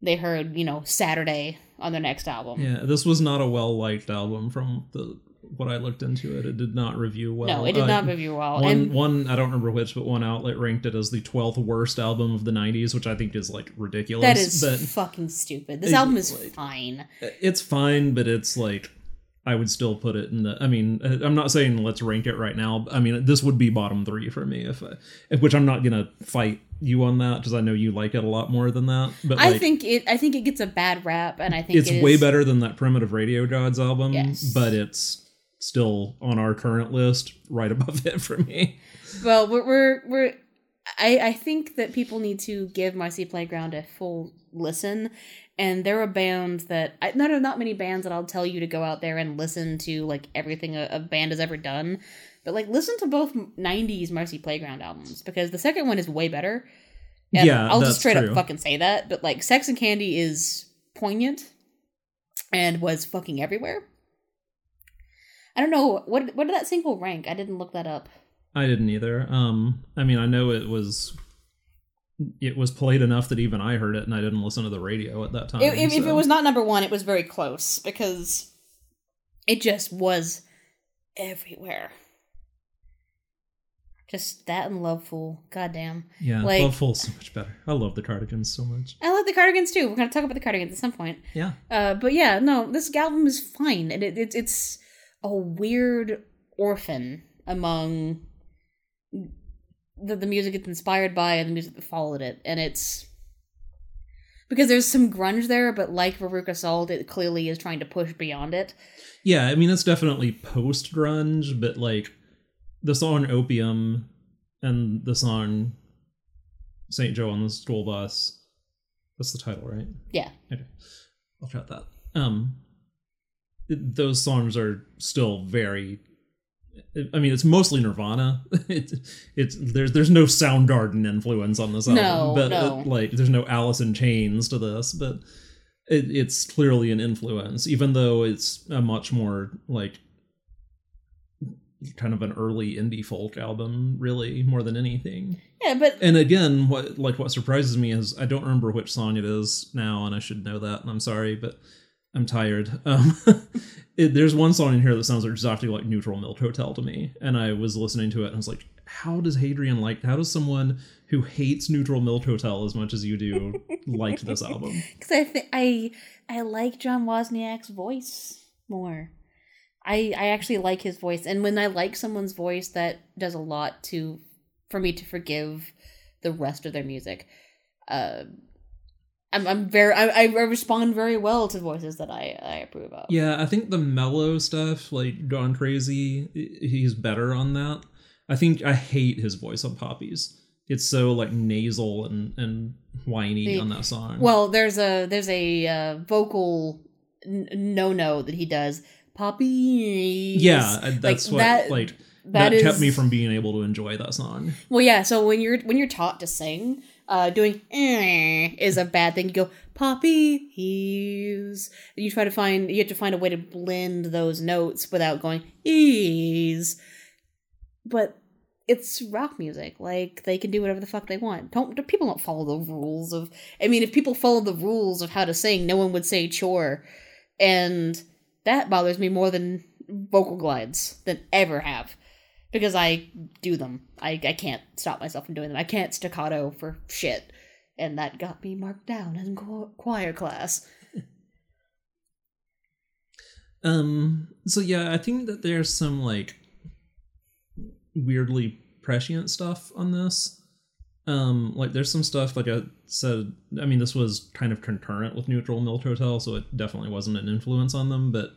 they heard, you know, Saturday on their next album. yeah, this was not a well liked album from the what I looked into it. It did not review well. no, it did Uh, not review well. One, and one, I don't remember which, but one outlet ranked it as the twelfth worst album of the '90s, which I think is like ridiculous. that is but fucking stupid. This It- album is like- fine. it's fine, but it's like I would still put it in the. I mean, uh, I'm not saying let's rank it right now. I mean, this would be bottom three for me if, I, if which I'm not gonna fight you on that because I know you like it a lot more than that. But I like, think it. I think it gets a bad rap, and I think it's it way better than that primitive radio gods album. Yes. but it's still on our current list, right <laughs> above it for me. Well, we're we're, we're I I think that people need to give Marcy Playground a full listen, and they're a band that I, not not many bands that I'll tell you to go out there and listen to like everything a, a band has ever done, but like listen to both '90s Marcy Playground albums because the second one is way better. And Yeah, I'll just straight true. up fucking say that. But like, Sex and Candy is poignant and was fucking everywhere. I don't know what what did that single rank. I didn't look that up. I didn't either. Um, I mean, I know it was it was played enough that even I heard it, and I didn't listen to the radio at that time. If, if, if it was not number one, it was very close because it just was everywhere. Just that and Lovefool. Goddamn. yeah, like- Lovefool's so much better. I love the Cardigans so much. I love the Cardigans too. We're gonna talk about the Cardigans at some point. Yeah, Uh, but yeah, no, this album is fine, and it, it it's a weird orphan among the the music it's inspired by and the music that followed it, and it's because there's some grunge there, but like Veruca Salt, it clearly is trying to push beyond it. yeah. I mean, it's definitely post grunge, but like the song "Opium" and the song "Saint Joe on the School Bus." That's the title, right? Yeah, Okay, I'll try that. Um, those songs are still very. I mean, it's mostly Nirvana. <laughs> It's it's there's there's no Soundgarden influence on this album, No, but no. it- like there's no Alice in Chains to this, but it, it's clearly an influence, even though it's a much more like kind of an early indie folk album, really more than anything yeah, but and again what like what surprises me is i don't remember which song it is now and i should know that and i'm sorry but i'm tired um <laughs> it, there's one song in here that sounds exactly like neutral milk hotel to me and i was listening to it and i was like how does hadrian like how does someone who hates neutral milk hotel as much as you do <laughs> like this album because I think I I like John Wozniak's voice more. I I actually like his voice, and when I like someone's voice, that does a lot to for me to forgive the rest of their music. Uh, I'm I'm very I, I respond very well to voices that I I approve of. yeah i think the mellow stuff like gone crazy he's better on that i think i hate his voice on poppies it's so like nasal and and whiny The- on that song Well, there's a there's a uh, vocal no no that he does. Poppy. Yeah, uh, that's what that- like that that, kept me from being able to enjoy that song. Well, yeah. So when you're when you're taught to sing, uh, doing eh is a bad thing. You go poppy he's. You try to find you have to find a way to blend those notes without going ease. But it's rock music. Like they can do whatever the fuck they want. Don't people don't follow the rules of. I mean, if people followed the rules of how to sing, no one would say chore, and that bothers me more than vocal glides than ever have because I do them. I, I can't stop myself from doing them. I can't staccato for shit. And that got me marked down in choir class. <laughs> Um so yeah, I think that there's some like weirdly prescient stuff on this. Um like there's some stuff like I said I mean this was kind of concurrent with Neutral Milk Hotel, so it definitely wasn't an influence on them, but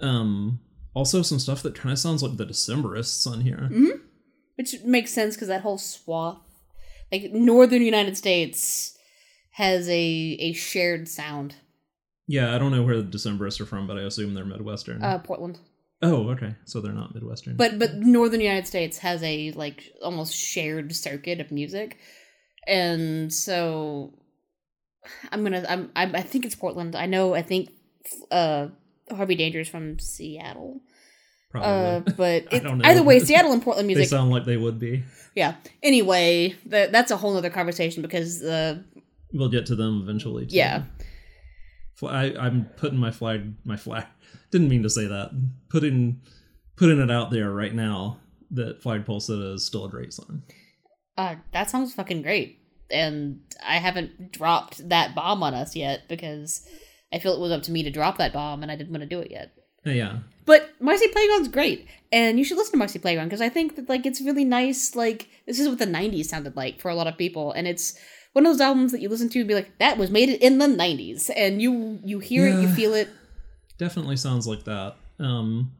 um also some stuff that kind of sounds like the Decemberists on here. Which makes sense because that whole swath, like northern United States, has a, a shared sound. Yeah, I don't know where the Decemberists are from, but I assume they're Midwestern. Uh, Portland. oh, okay. So they're not Midwestern. But but northern United States has a like almost shared circuit of music, and so I'm gonna I'm, I'm I think it's Portland. I know I think uh Harvey Danger's from Seattle. Probably. Uh, but <laughs> it, either way, Seattle and Portland they music. sound like they would be. yeah. Anyway, that, that's a whole other conversation because uh, We'll get to them eventually. Too. yeah, I, I'm putting my flag. My flag. Didn't mean to say that. Putting putting it out there right now that Flagpole Sitta is still a great song. uh, that sounds fucking great. And I haven't dropped that bomb on us yet because I feel it was up to me to drop that bomb, and I didn't want to do it yet. Uh, Yeah. But Marcy Playground's great, and you should listen to Marcy Playground because I think that like it's really nice. Like this is what the '90s sounded like for a lot of people, and it's one of those albums that you listen to and be like, "That was made in the '90s," and you you hear it, you feel it. Definitely sounds like that. Um,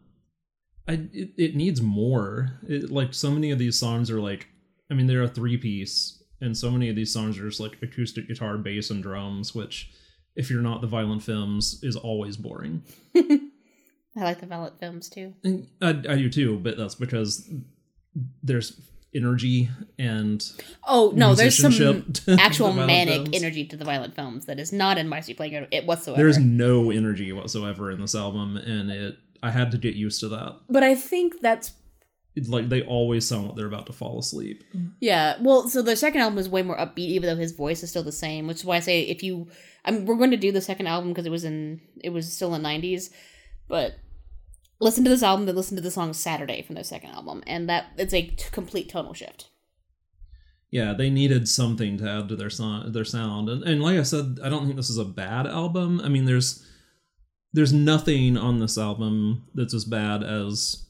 I it, it needs more. It, like so many of these songs are like, I mean, they're a three piece, and so many of these songs are just like acoustic guitar, bass, and drums, which. If you're not the Violent Femmes, is always boring. <laughs> I like the Violent Femmes too. And I, I do too, but that's because there's energy and Oh no, there's some musicianship <laughs> to the actual manic Femmes. energy to the Violent Femmes that is not in Marcy Playground it whatsoever. There's no energy whatsoever in this album, and it I had to get used to that. But I think that's It, like they always sound like they're about to fall asleep. yeah. Well, so the second album is way more upbeat, even though his voice is still the same. Which is why I say if you, I mean, we're going to do the second album because it was in it was still in '90s, but listen to this album, then listen to the song Saturday from their second album, and that it's a t- complete tonal shift. Yeah, they needed something to add to their song, their sound, and, and like I said, I don't think this is a bad album. I mean, there's there's nothing on this album that's as bad as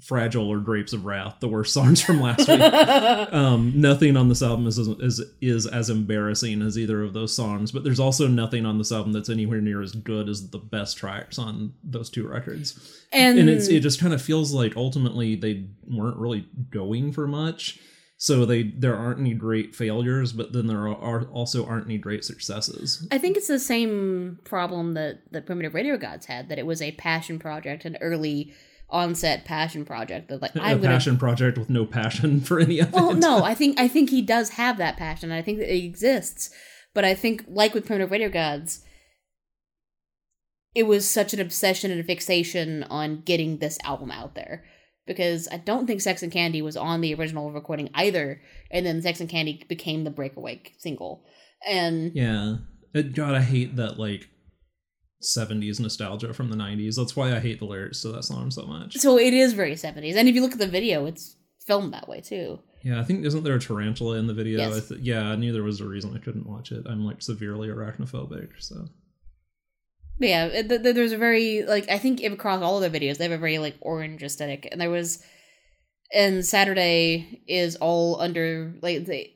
Fragile or Grapes of Wrath, the worst <laughs> songs from last week. <laughs> um, nothing on this album is, is is as embarrassing as either of those songs, but there's also nothing on this album that's anywhere near as good as the best tracks on those two records. and And it's it just kind of feels like ultimately they weren't really going for much. So they there aren't any great failures, but then there are also aren't any great successes. I think it's the same problem that the primitive radio gods had that it was a passion project, an early onset passion project. That like <laughs> A I'm gonna passion project with no passion <laughs> for any of Well, it. no, <laughs> I think I think he does have that passion. I think that it exists, but I think like with primitive radio gods, it was such an obsession and a fixation on getting this album out there because I don't think Sex and Candy was on the original recording either, and then Sex and Candy became the breakaway single. And Yeah. It, God, I hate that like 70s nostalgia from the 90s. That's why I hate the lyrics to that song so much. so it is very 70s. And if you look at the video, it's filmed that way too. Yeah, I think isn't there a tarantula in the video? Yes. I th- yeah, I knew there was a reason I couldn't watch it. I'm like severely arachnophobic, so But yeah, it- th- there's a very like I think across all of their videos they have a very like orange aesthetic, and there was, and Saturday is all under like they.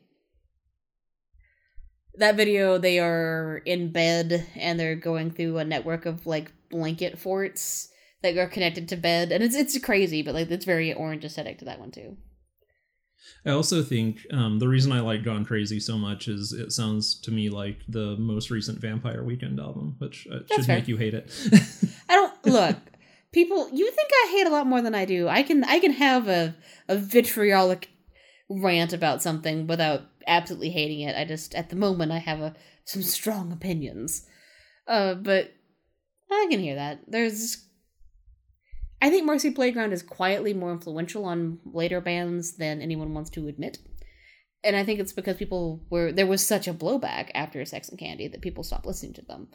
That video, they are in bed and they're going through a network of like blanket forts that are connected to bed, and it's it's crazy, but like it's very orange aesthetic to that one too. I also think um, the reason I like Gone Crazy so much is it sounds to me like the most recent Vampire Weekend album, which uh, should fair. make you hate it. <laughs> I don't <laughs> look. People, you think I hate a lot more than I do. I can I can have a a vitriolic rant about something without absolutely hating it. I just at the moment I have a some strong opinions. Uh, but I can hear that. There's I think Marcy Playground is quietly more influential on later bands than anyone wants to admit. And I think it's because people were there was such a blowback after Sex and Candy that people stopped listening to them.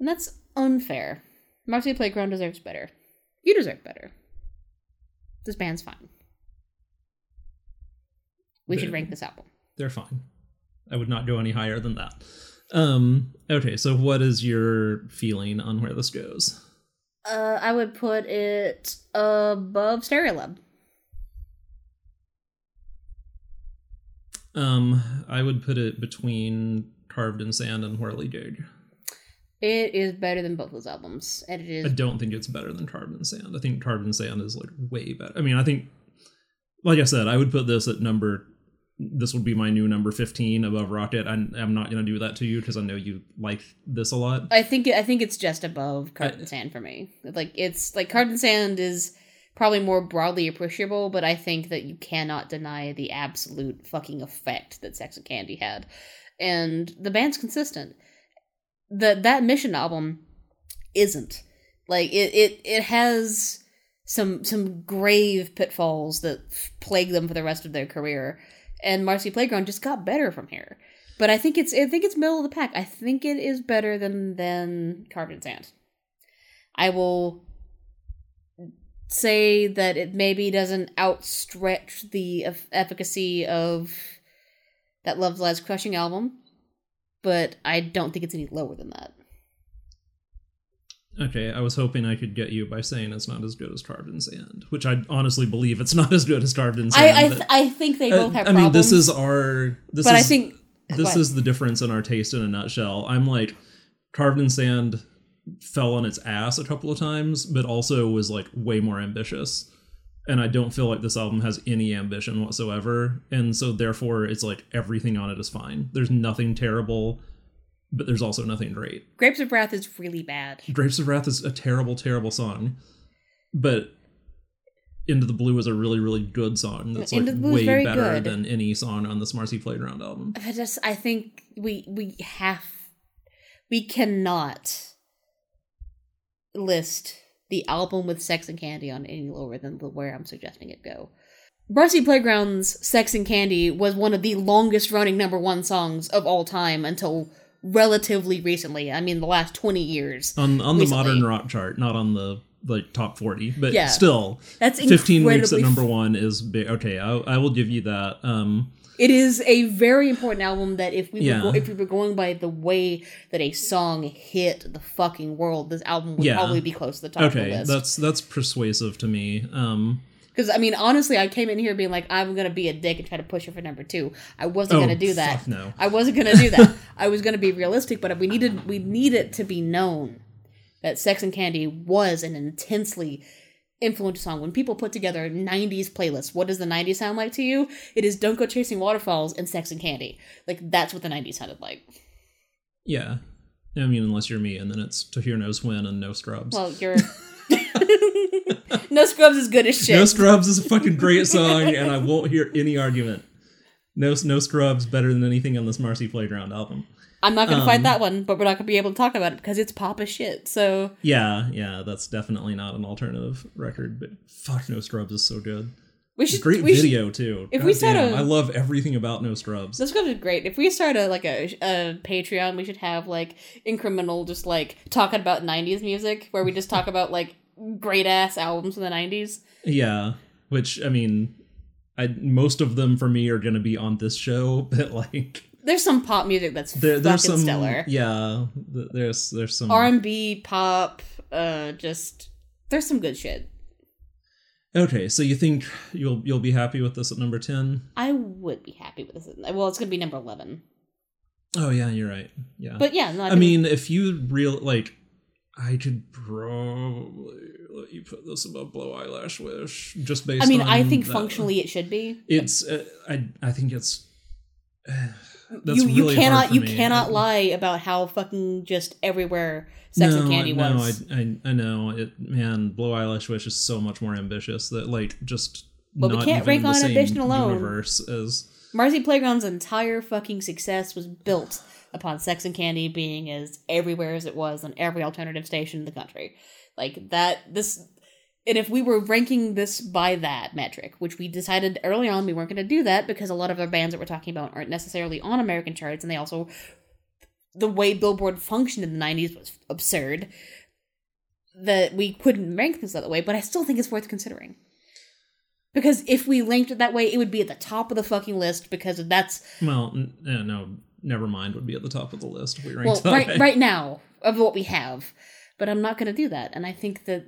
And that's unfair. Marcy Playground deserves better. You deserve better. This band's fine. We should rank this album. They're fine. I would not go any higher than that. Um, okay, so what is your feeling on where this goes? Uh, I would put it above Stereolab. Um, I would put it between Carved in Sand and Whirligig. It is better than both those albums, and it I don't think it's better than Carved in Sand. I think Carved in Sand is like way better. I mean, I think, like I said, I would put this at number. This would be my new number fifteen above Rocket. I'm, I'm not going to do that to you because I know you like this a lot. I think I think it's just above I- in Sand for me. Like it's like Carved in Sand is probably more broadly appreciable, but I think that you cannot deny the absolute fucking effect that Sex and Candy had, and the band's consistent. The that Mission album isn't like it. It it has some some grave pitfalls that plague them for the rest of their career, and Marcy Playground just got better from here. But I think it's I think it's middle of the pack. I think it is better than than Carved in Sand. I will say that it maybe doesn't outstretch the eff- efficacy of that Love's Lies Crushing album, but I don't think it's any lower than that. Okay, I was hoping I could get you by saying it's not as good as Carved in Sand, which I honestly believe it's <laughs> not as good as Carved in Sand. I I, th- I think they both have I problems. mean, this is our. This but is, I think this ahead. is the difference in our taste in a nutshell. I'm like, Carved in Sand fell on its ass a couple of times, but also was like way more ambitious. And I don't feel like this album has any ambition whatsoever. And so therefore it's like everything on it is fine. There's nothing terrible, but there's also nothing great. Grapes of Wrath is really bad. Grapes of Wrath is a terrible, terrible song. But Into the Blue is a really, really good song. That's like Into the way better good. than any song on this Marcy Playground album. I just I think we we have we cannot list the album with Sex and Candy on any lower than the where I'm suggesting it go. Marcy Playground's Sex and Candy was one of the longest running number one songs of all time until relatively recently. I mean, the last 20 years. on on the modern rock chart, not on the like top forty, but Yeah. still, That's fifteen weeks at number one is big. Okay, I, I will give you that. Um, It is a very important album that if we Yeah. were go- if we were going by the way that a song hit the fucking world, this album would Yeah. probably be close to the top of okay, the list. that's that's persuasive to me. Um, Because I mean, honestly, I came in here being like, I'm gonna be a dick and try to push it for number two. I wasn't Oh, gonna do that. no. I wasn't gonna do that. <laughs> I was gonna be realistic, but we needed we need it to be known that Sex and Candy was an intensely influential song. When people put together '90s playlists, what does the '90s sound like to you? It is "Don't Go Chasing Waterfalls" and "Sex and Candy." Like that's what the '90s sounded like. yeah, I mean, unless you're me, and then it's to hear knows when and no scrubs. Well, you're. <laughs> <laughs> no scrubs is good as shit. no scrubs is a fucking great song, and I won't hear any argument. No, no scrubs better than anything on this Marcy Playground album. I'm not gonna fight um, that one, but we're not gonna be able to talk about it because it's pop as shit. So Yeah, yeah, that's definitely not an alternative record, but fuck, No Scrubs is so good. we should Great we should- video too. if we start Goddamn, a- I love everything about No Scrubs. This is great. If we start a like a, a Patreon, we should have like incremental, just like talking about '90s music, where we just talk about like great ass albums in the '90s. Yeah, which I mean, I most of them for me are gonna be on this show, <laughs> but like There's some pop music that's there, there's fucking some stellar. yeah, there's there's some R and B, pop, uh, just there's some good shit. Okay, so you think you'll you'll be happy with this at number ten? I would be happy with this. Well, it's gonna be number eleven. Oh yeah, you're right. Yeah, but yeah, no, I mean, if you real like, I could probably you put this above Blow Eyelash Wish just based. On. I mean, I think that. functionally it should be. it's. Uh, I I think it's. <sighs> that's you you really cannot you me. cannot lie about how fucking just everywhere Sex and Candy no, was. I, I I know it. Man, Blow Eyelash Wish is so much more ambitious that like just. But we can't rank the on ambition alone. Universe as Marcy Playground's entire fucking success was built upon Sex and Candy being as everywhere as it was on every alternative station in the country. Like that this and if we were ranking this by that metric, which we decided early on we weren't going to do that because a lot of our bands that we're talking about aren't necessarily on American charts and they also the way Billboard functioned in the 90s was absurd that we couldn't rank things that way, but I still think it's worth considering. Because if we linked it that way, it would be at the top of the fucking list because that's well, n- no, no, never mind. Would be at the top of the list if we ranked well that right way. right now of what we have. But I'm not going to do that, and I think that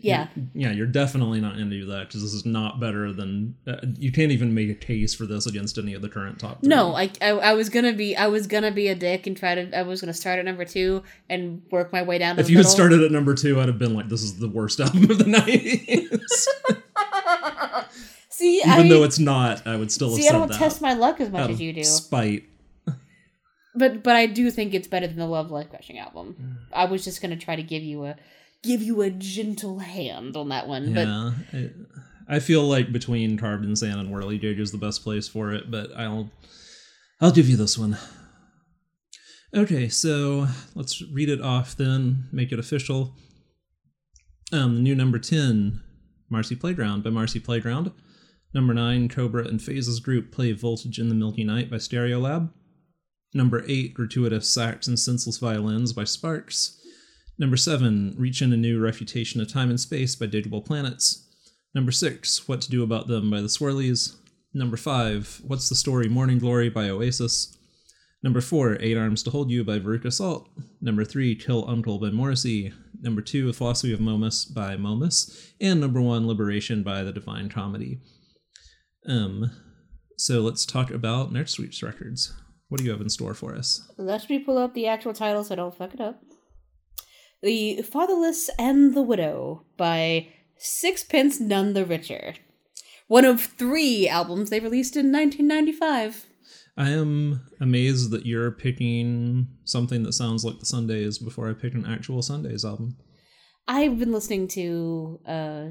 yeah. Yeah, you're definitely not going to do that because this is not better than. Uh, you can't even make a case for this against any of the current top. Three. no, I, I I was gonna be I was gonna be a dick and try to I was gonna start at number two and work my way down. To If you had started at number two, I'd have been like, "This is the worst <laughs> album of the '90s." <laughs> see, even I, though it's not, I would still have see, I don't that. test my luck as much as you do. Spite. But but I do think it's better than the Love's Lies Crushing album. Mm. I was just gonna try to give you a give you a gentle hand on that one, but Yeah, it, I feel like between Carved in Sand and Whirligig is the best place for it, but I'll I'll give you this one. Okay, so let's read it off then, make it official. Um, the new number ten, Marcy Playground by Marcy Playground. Number nine, Cobra and Phases Group play Voltage in the Milky Night by Stereolab. Number eight, Gratuitous Sax and Senseless Violins by Sparks. Number seven, Reachin' a New Refutation of Time and Space by Digable Planets. Number six, What to Do About Them by the Swirlies. Number five, What's the Story Morning Glory by Oasis. Number four, Eight Arms to Hold You by Veruca Salt. Number three, Kill Uncle by Morrissey. Number two, A Philosophy of Momus by Momus. And number one, Liberation by The Divine Comedy. Um, so let's talk about next week's records. What do you have in store for us? let me pull up the actual title so I don't fuck it up. The Fatherless and the Widow by Sixpence None the Richer. One of three albums they released in 1995. I am amazed that you're picking something that sounds like the Sundays before I picked an actual Sundays album. I've been listening to uh,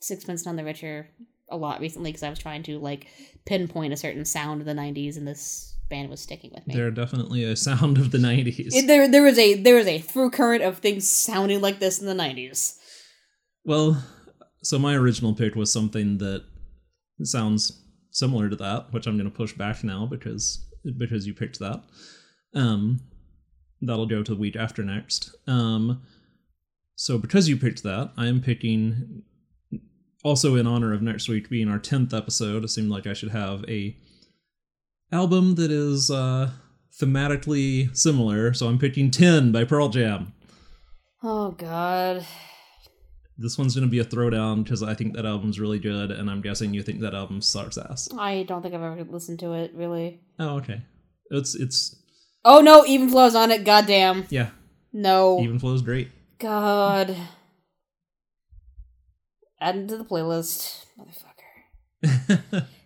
Sixpence None the Richer a lot recently because I was trying to like pinpoint a certain sound of the 90s and this band was sticking with me. They're definitely a sound of the 90s. It- there, there was a there was a through current of things sounding like this in the 90s. Well, so my original pick was something that sounds similar to that, which I'm going to push back now because because you picked that. Um, that'll go to the week after next. Um, so because you picked that, I am picking also in honor of next week being our 10th episode. It seemed like I should have a album that is uh thematically similar, so I'm picking 10 by Pearl Jam. Oh God. This one's going to be a throwdown because I think that album's really good, and I'm guessing you think that album sucks ass. I don't think I've ever listened to it really. Oh, okay. It's it's Oh no, even flows on it. Goddamn. yeah, No. even flows great. God. Add it to the playlist, motherfucker. <laughs>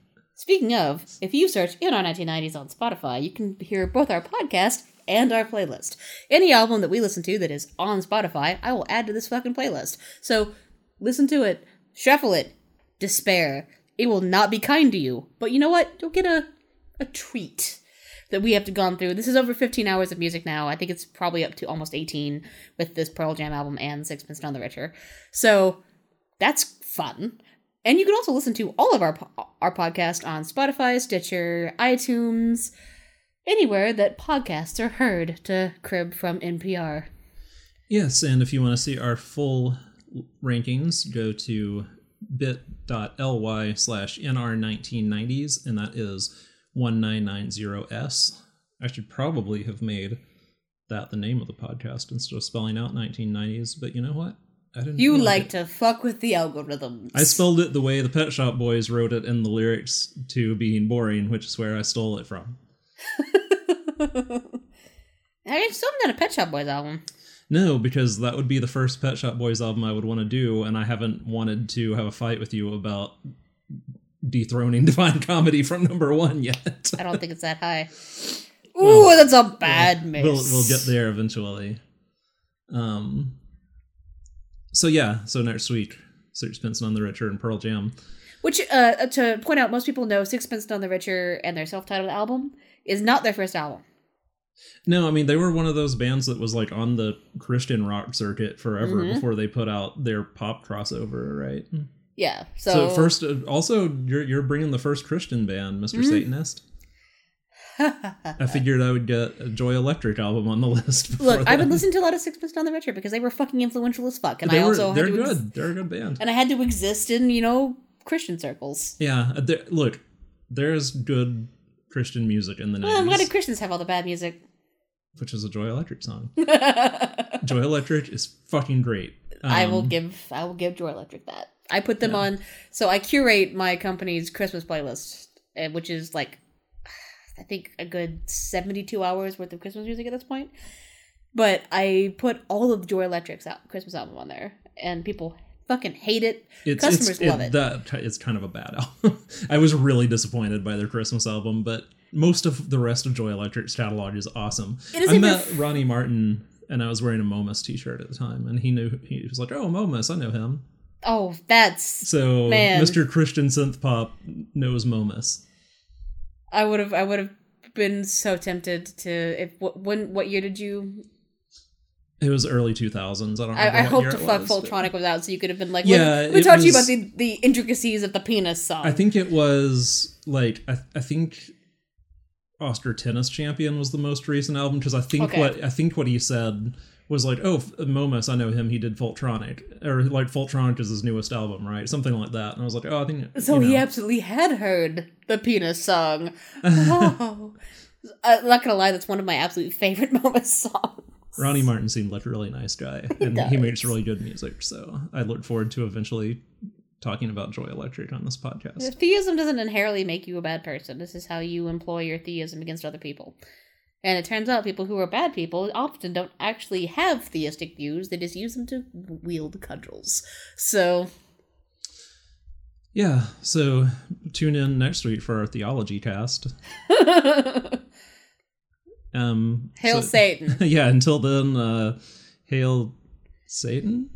Speaking of, if you search in our 1990s on Spotify, you can hear both our podcast and our playlist. Any album that we listen to that is on Spotify, I will add to this fucking playlist. So listen to it, shuffle it, despair. It will not be kind to you, but you know what? You'll get a a treat that we have to gone through. This is over 15 hours of music now. I think it's probably up to almost 18 with this Pearl Jam album and Sixpence None the Richer. So that's fun. And you can also listen to all of our our podcast on Spotify, Stitcher, iTunes, anywhere that podcasts are heard. To crib from NPR. Yes, and if you want to see our full rankings, go to bit.ly slash nr1990s, and that is 1990s. I should probably have made that the name of the podcast instead of spelling out 1990s, but you know what? I didn't. You like it. to fuck with the algorithms. I spelled it the way the Pet Shop Boys wrote it in the lyrics to Being Boring, which is where I stole it from. <laughs> I still haven't done a Pet Shop Boys album. No, because that would be the first Pet Shop Boys album I would want to do, and I haven't wanted to have a fight with you about dethroning <laughs> Divine Comedy from number one yet. I don't think it's that high. <laughs> Ooh, that's a bad miss. we'll we'll get there eventually. Um. So yeah, so next week, Sixpence None the Richer and Pearl Jam. Which, uh, to point out, most people know Sixpence None the Richer and their self-titled album is not their first album. No, I mean they were one of those bands that was like on the Christian rock circuit forever Mhm. before they put out their pop crossover, right? Yeah. So, So, first, uh, also you're you're bringing the first Christian band, Mister Mhm. Satanist. <laughs> I figured I would get a Joy Electric album on the list. <laughs> Look, I've been then. listening to a lot of Sixpence None the Richer because they were fucking influential as fuck, and They I were, also they're good. ex- they're a good band. and I had to exist in you know Christian circles. Yeah, uh, look, there's good Christian music in the Well, why nineties, did Christians have all the bad music? which is a Joy Electric song. <laughs> Joy Electric is fucking great. I will Um, give I will give Joy Electric that. I put them Yeah. on. So I curate my company's Christmas playlist, eh, which is like I think a good seventy-two hours worth of Christmas music at this point. But I put all of Joy Electric's out, Christmas album on there, and people fucking hate it. It's, Customers it's, love it. That it's kind of a bad album. <laughs> I was really disappointed by their Christmas album, but most of the rest of Joy Electric's catalog is awesome. It is I met Ronnie Martin, and I was wearing a Momus T-shirt at the time, and he knew he was like, "Oh, Momus, I know him." Oh, that's So Man. Mr. Christian Synth Pop knows Momus. I would have I would have been so tempted to if wh- when what year did you It was early 2000s. I don't. I, remember I what hope year to fuck was, but- was out so you could have been like Yeah, let, let me it talk to you about the, the intricacies of the penis song I think it was like I, I think Oskar Tennis Champion was the most recent album because I think Okay. what I think what he said was like, oh, Momus, I know him. He did Folktronic, or like Folktronic is his newest album, right? Something like that. And I was like, oh, I think so you he absolutely had heard the penis song <laughs> oh. I'm not gonna lie that's one of my absolute favorite <laughs> Momus songs Ronnie Martin seemed like a really nice guy, <laughs> and he makes really good music. So I look forward to eventually talking about Joy Electric on this podcast. theism doesn't inherently make you a bad person this is how you employ your theism against other people and it turns out people who are bad people often don't actually have theistic views they just use them to wield cudgels so Yeah, so tune in next week for our theology cast. <laughs> Um, hail so- satan <laughs> yeah, until then, uh, hail Satan.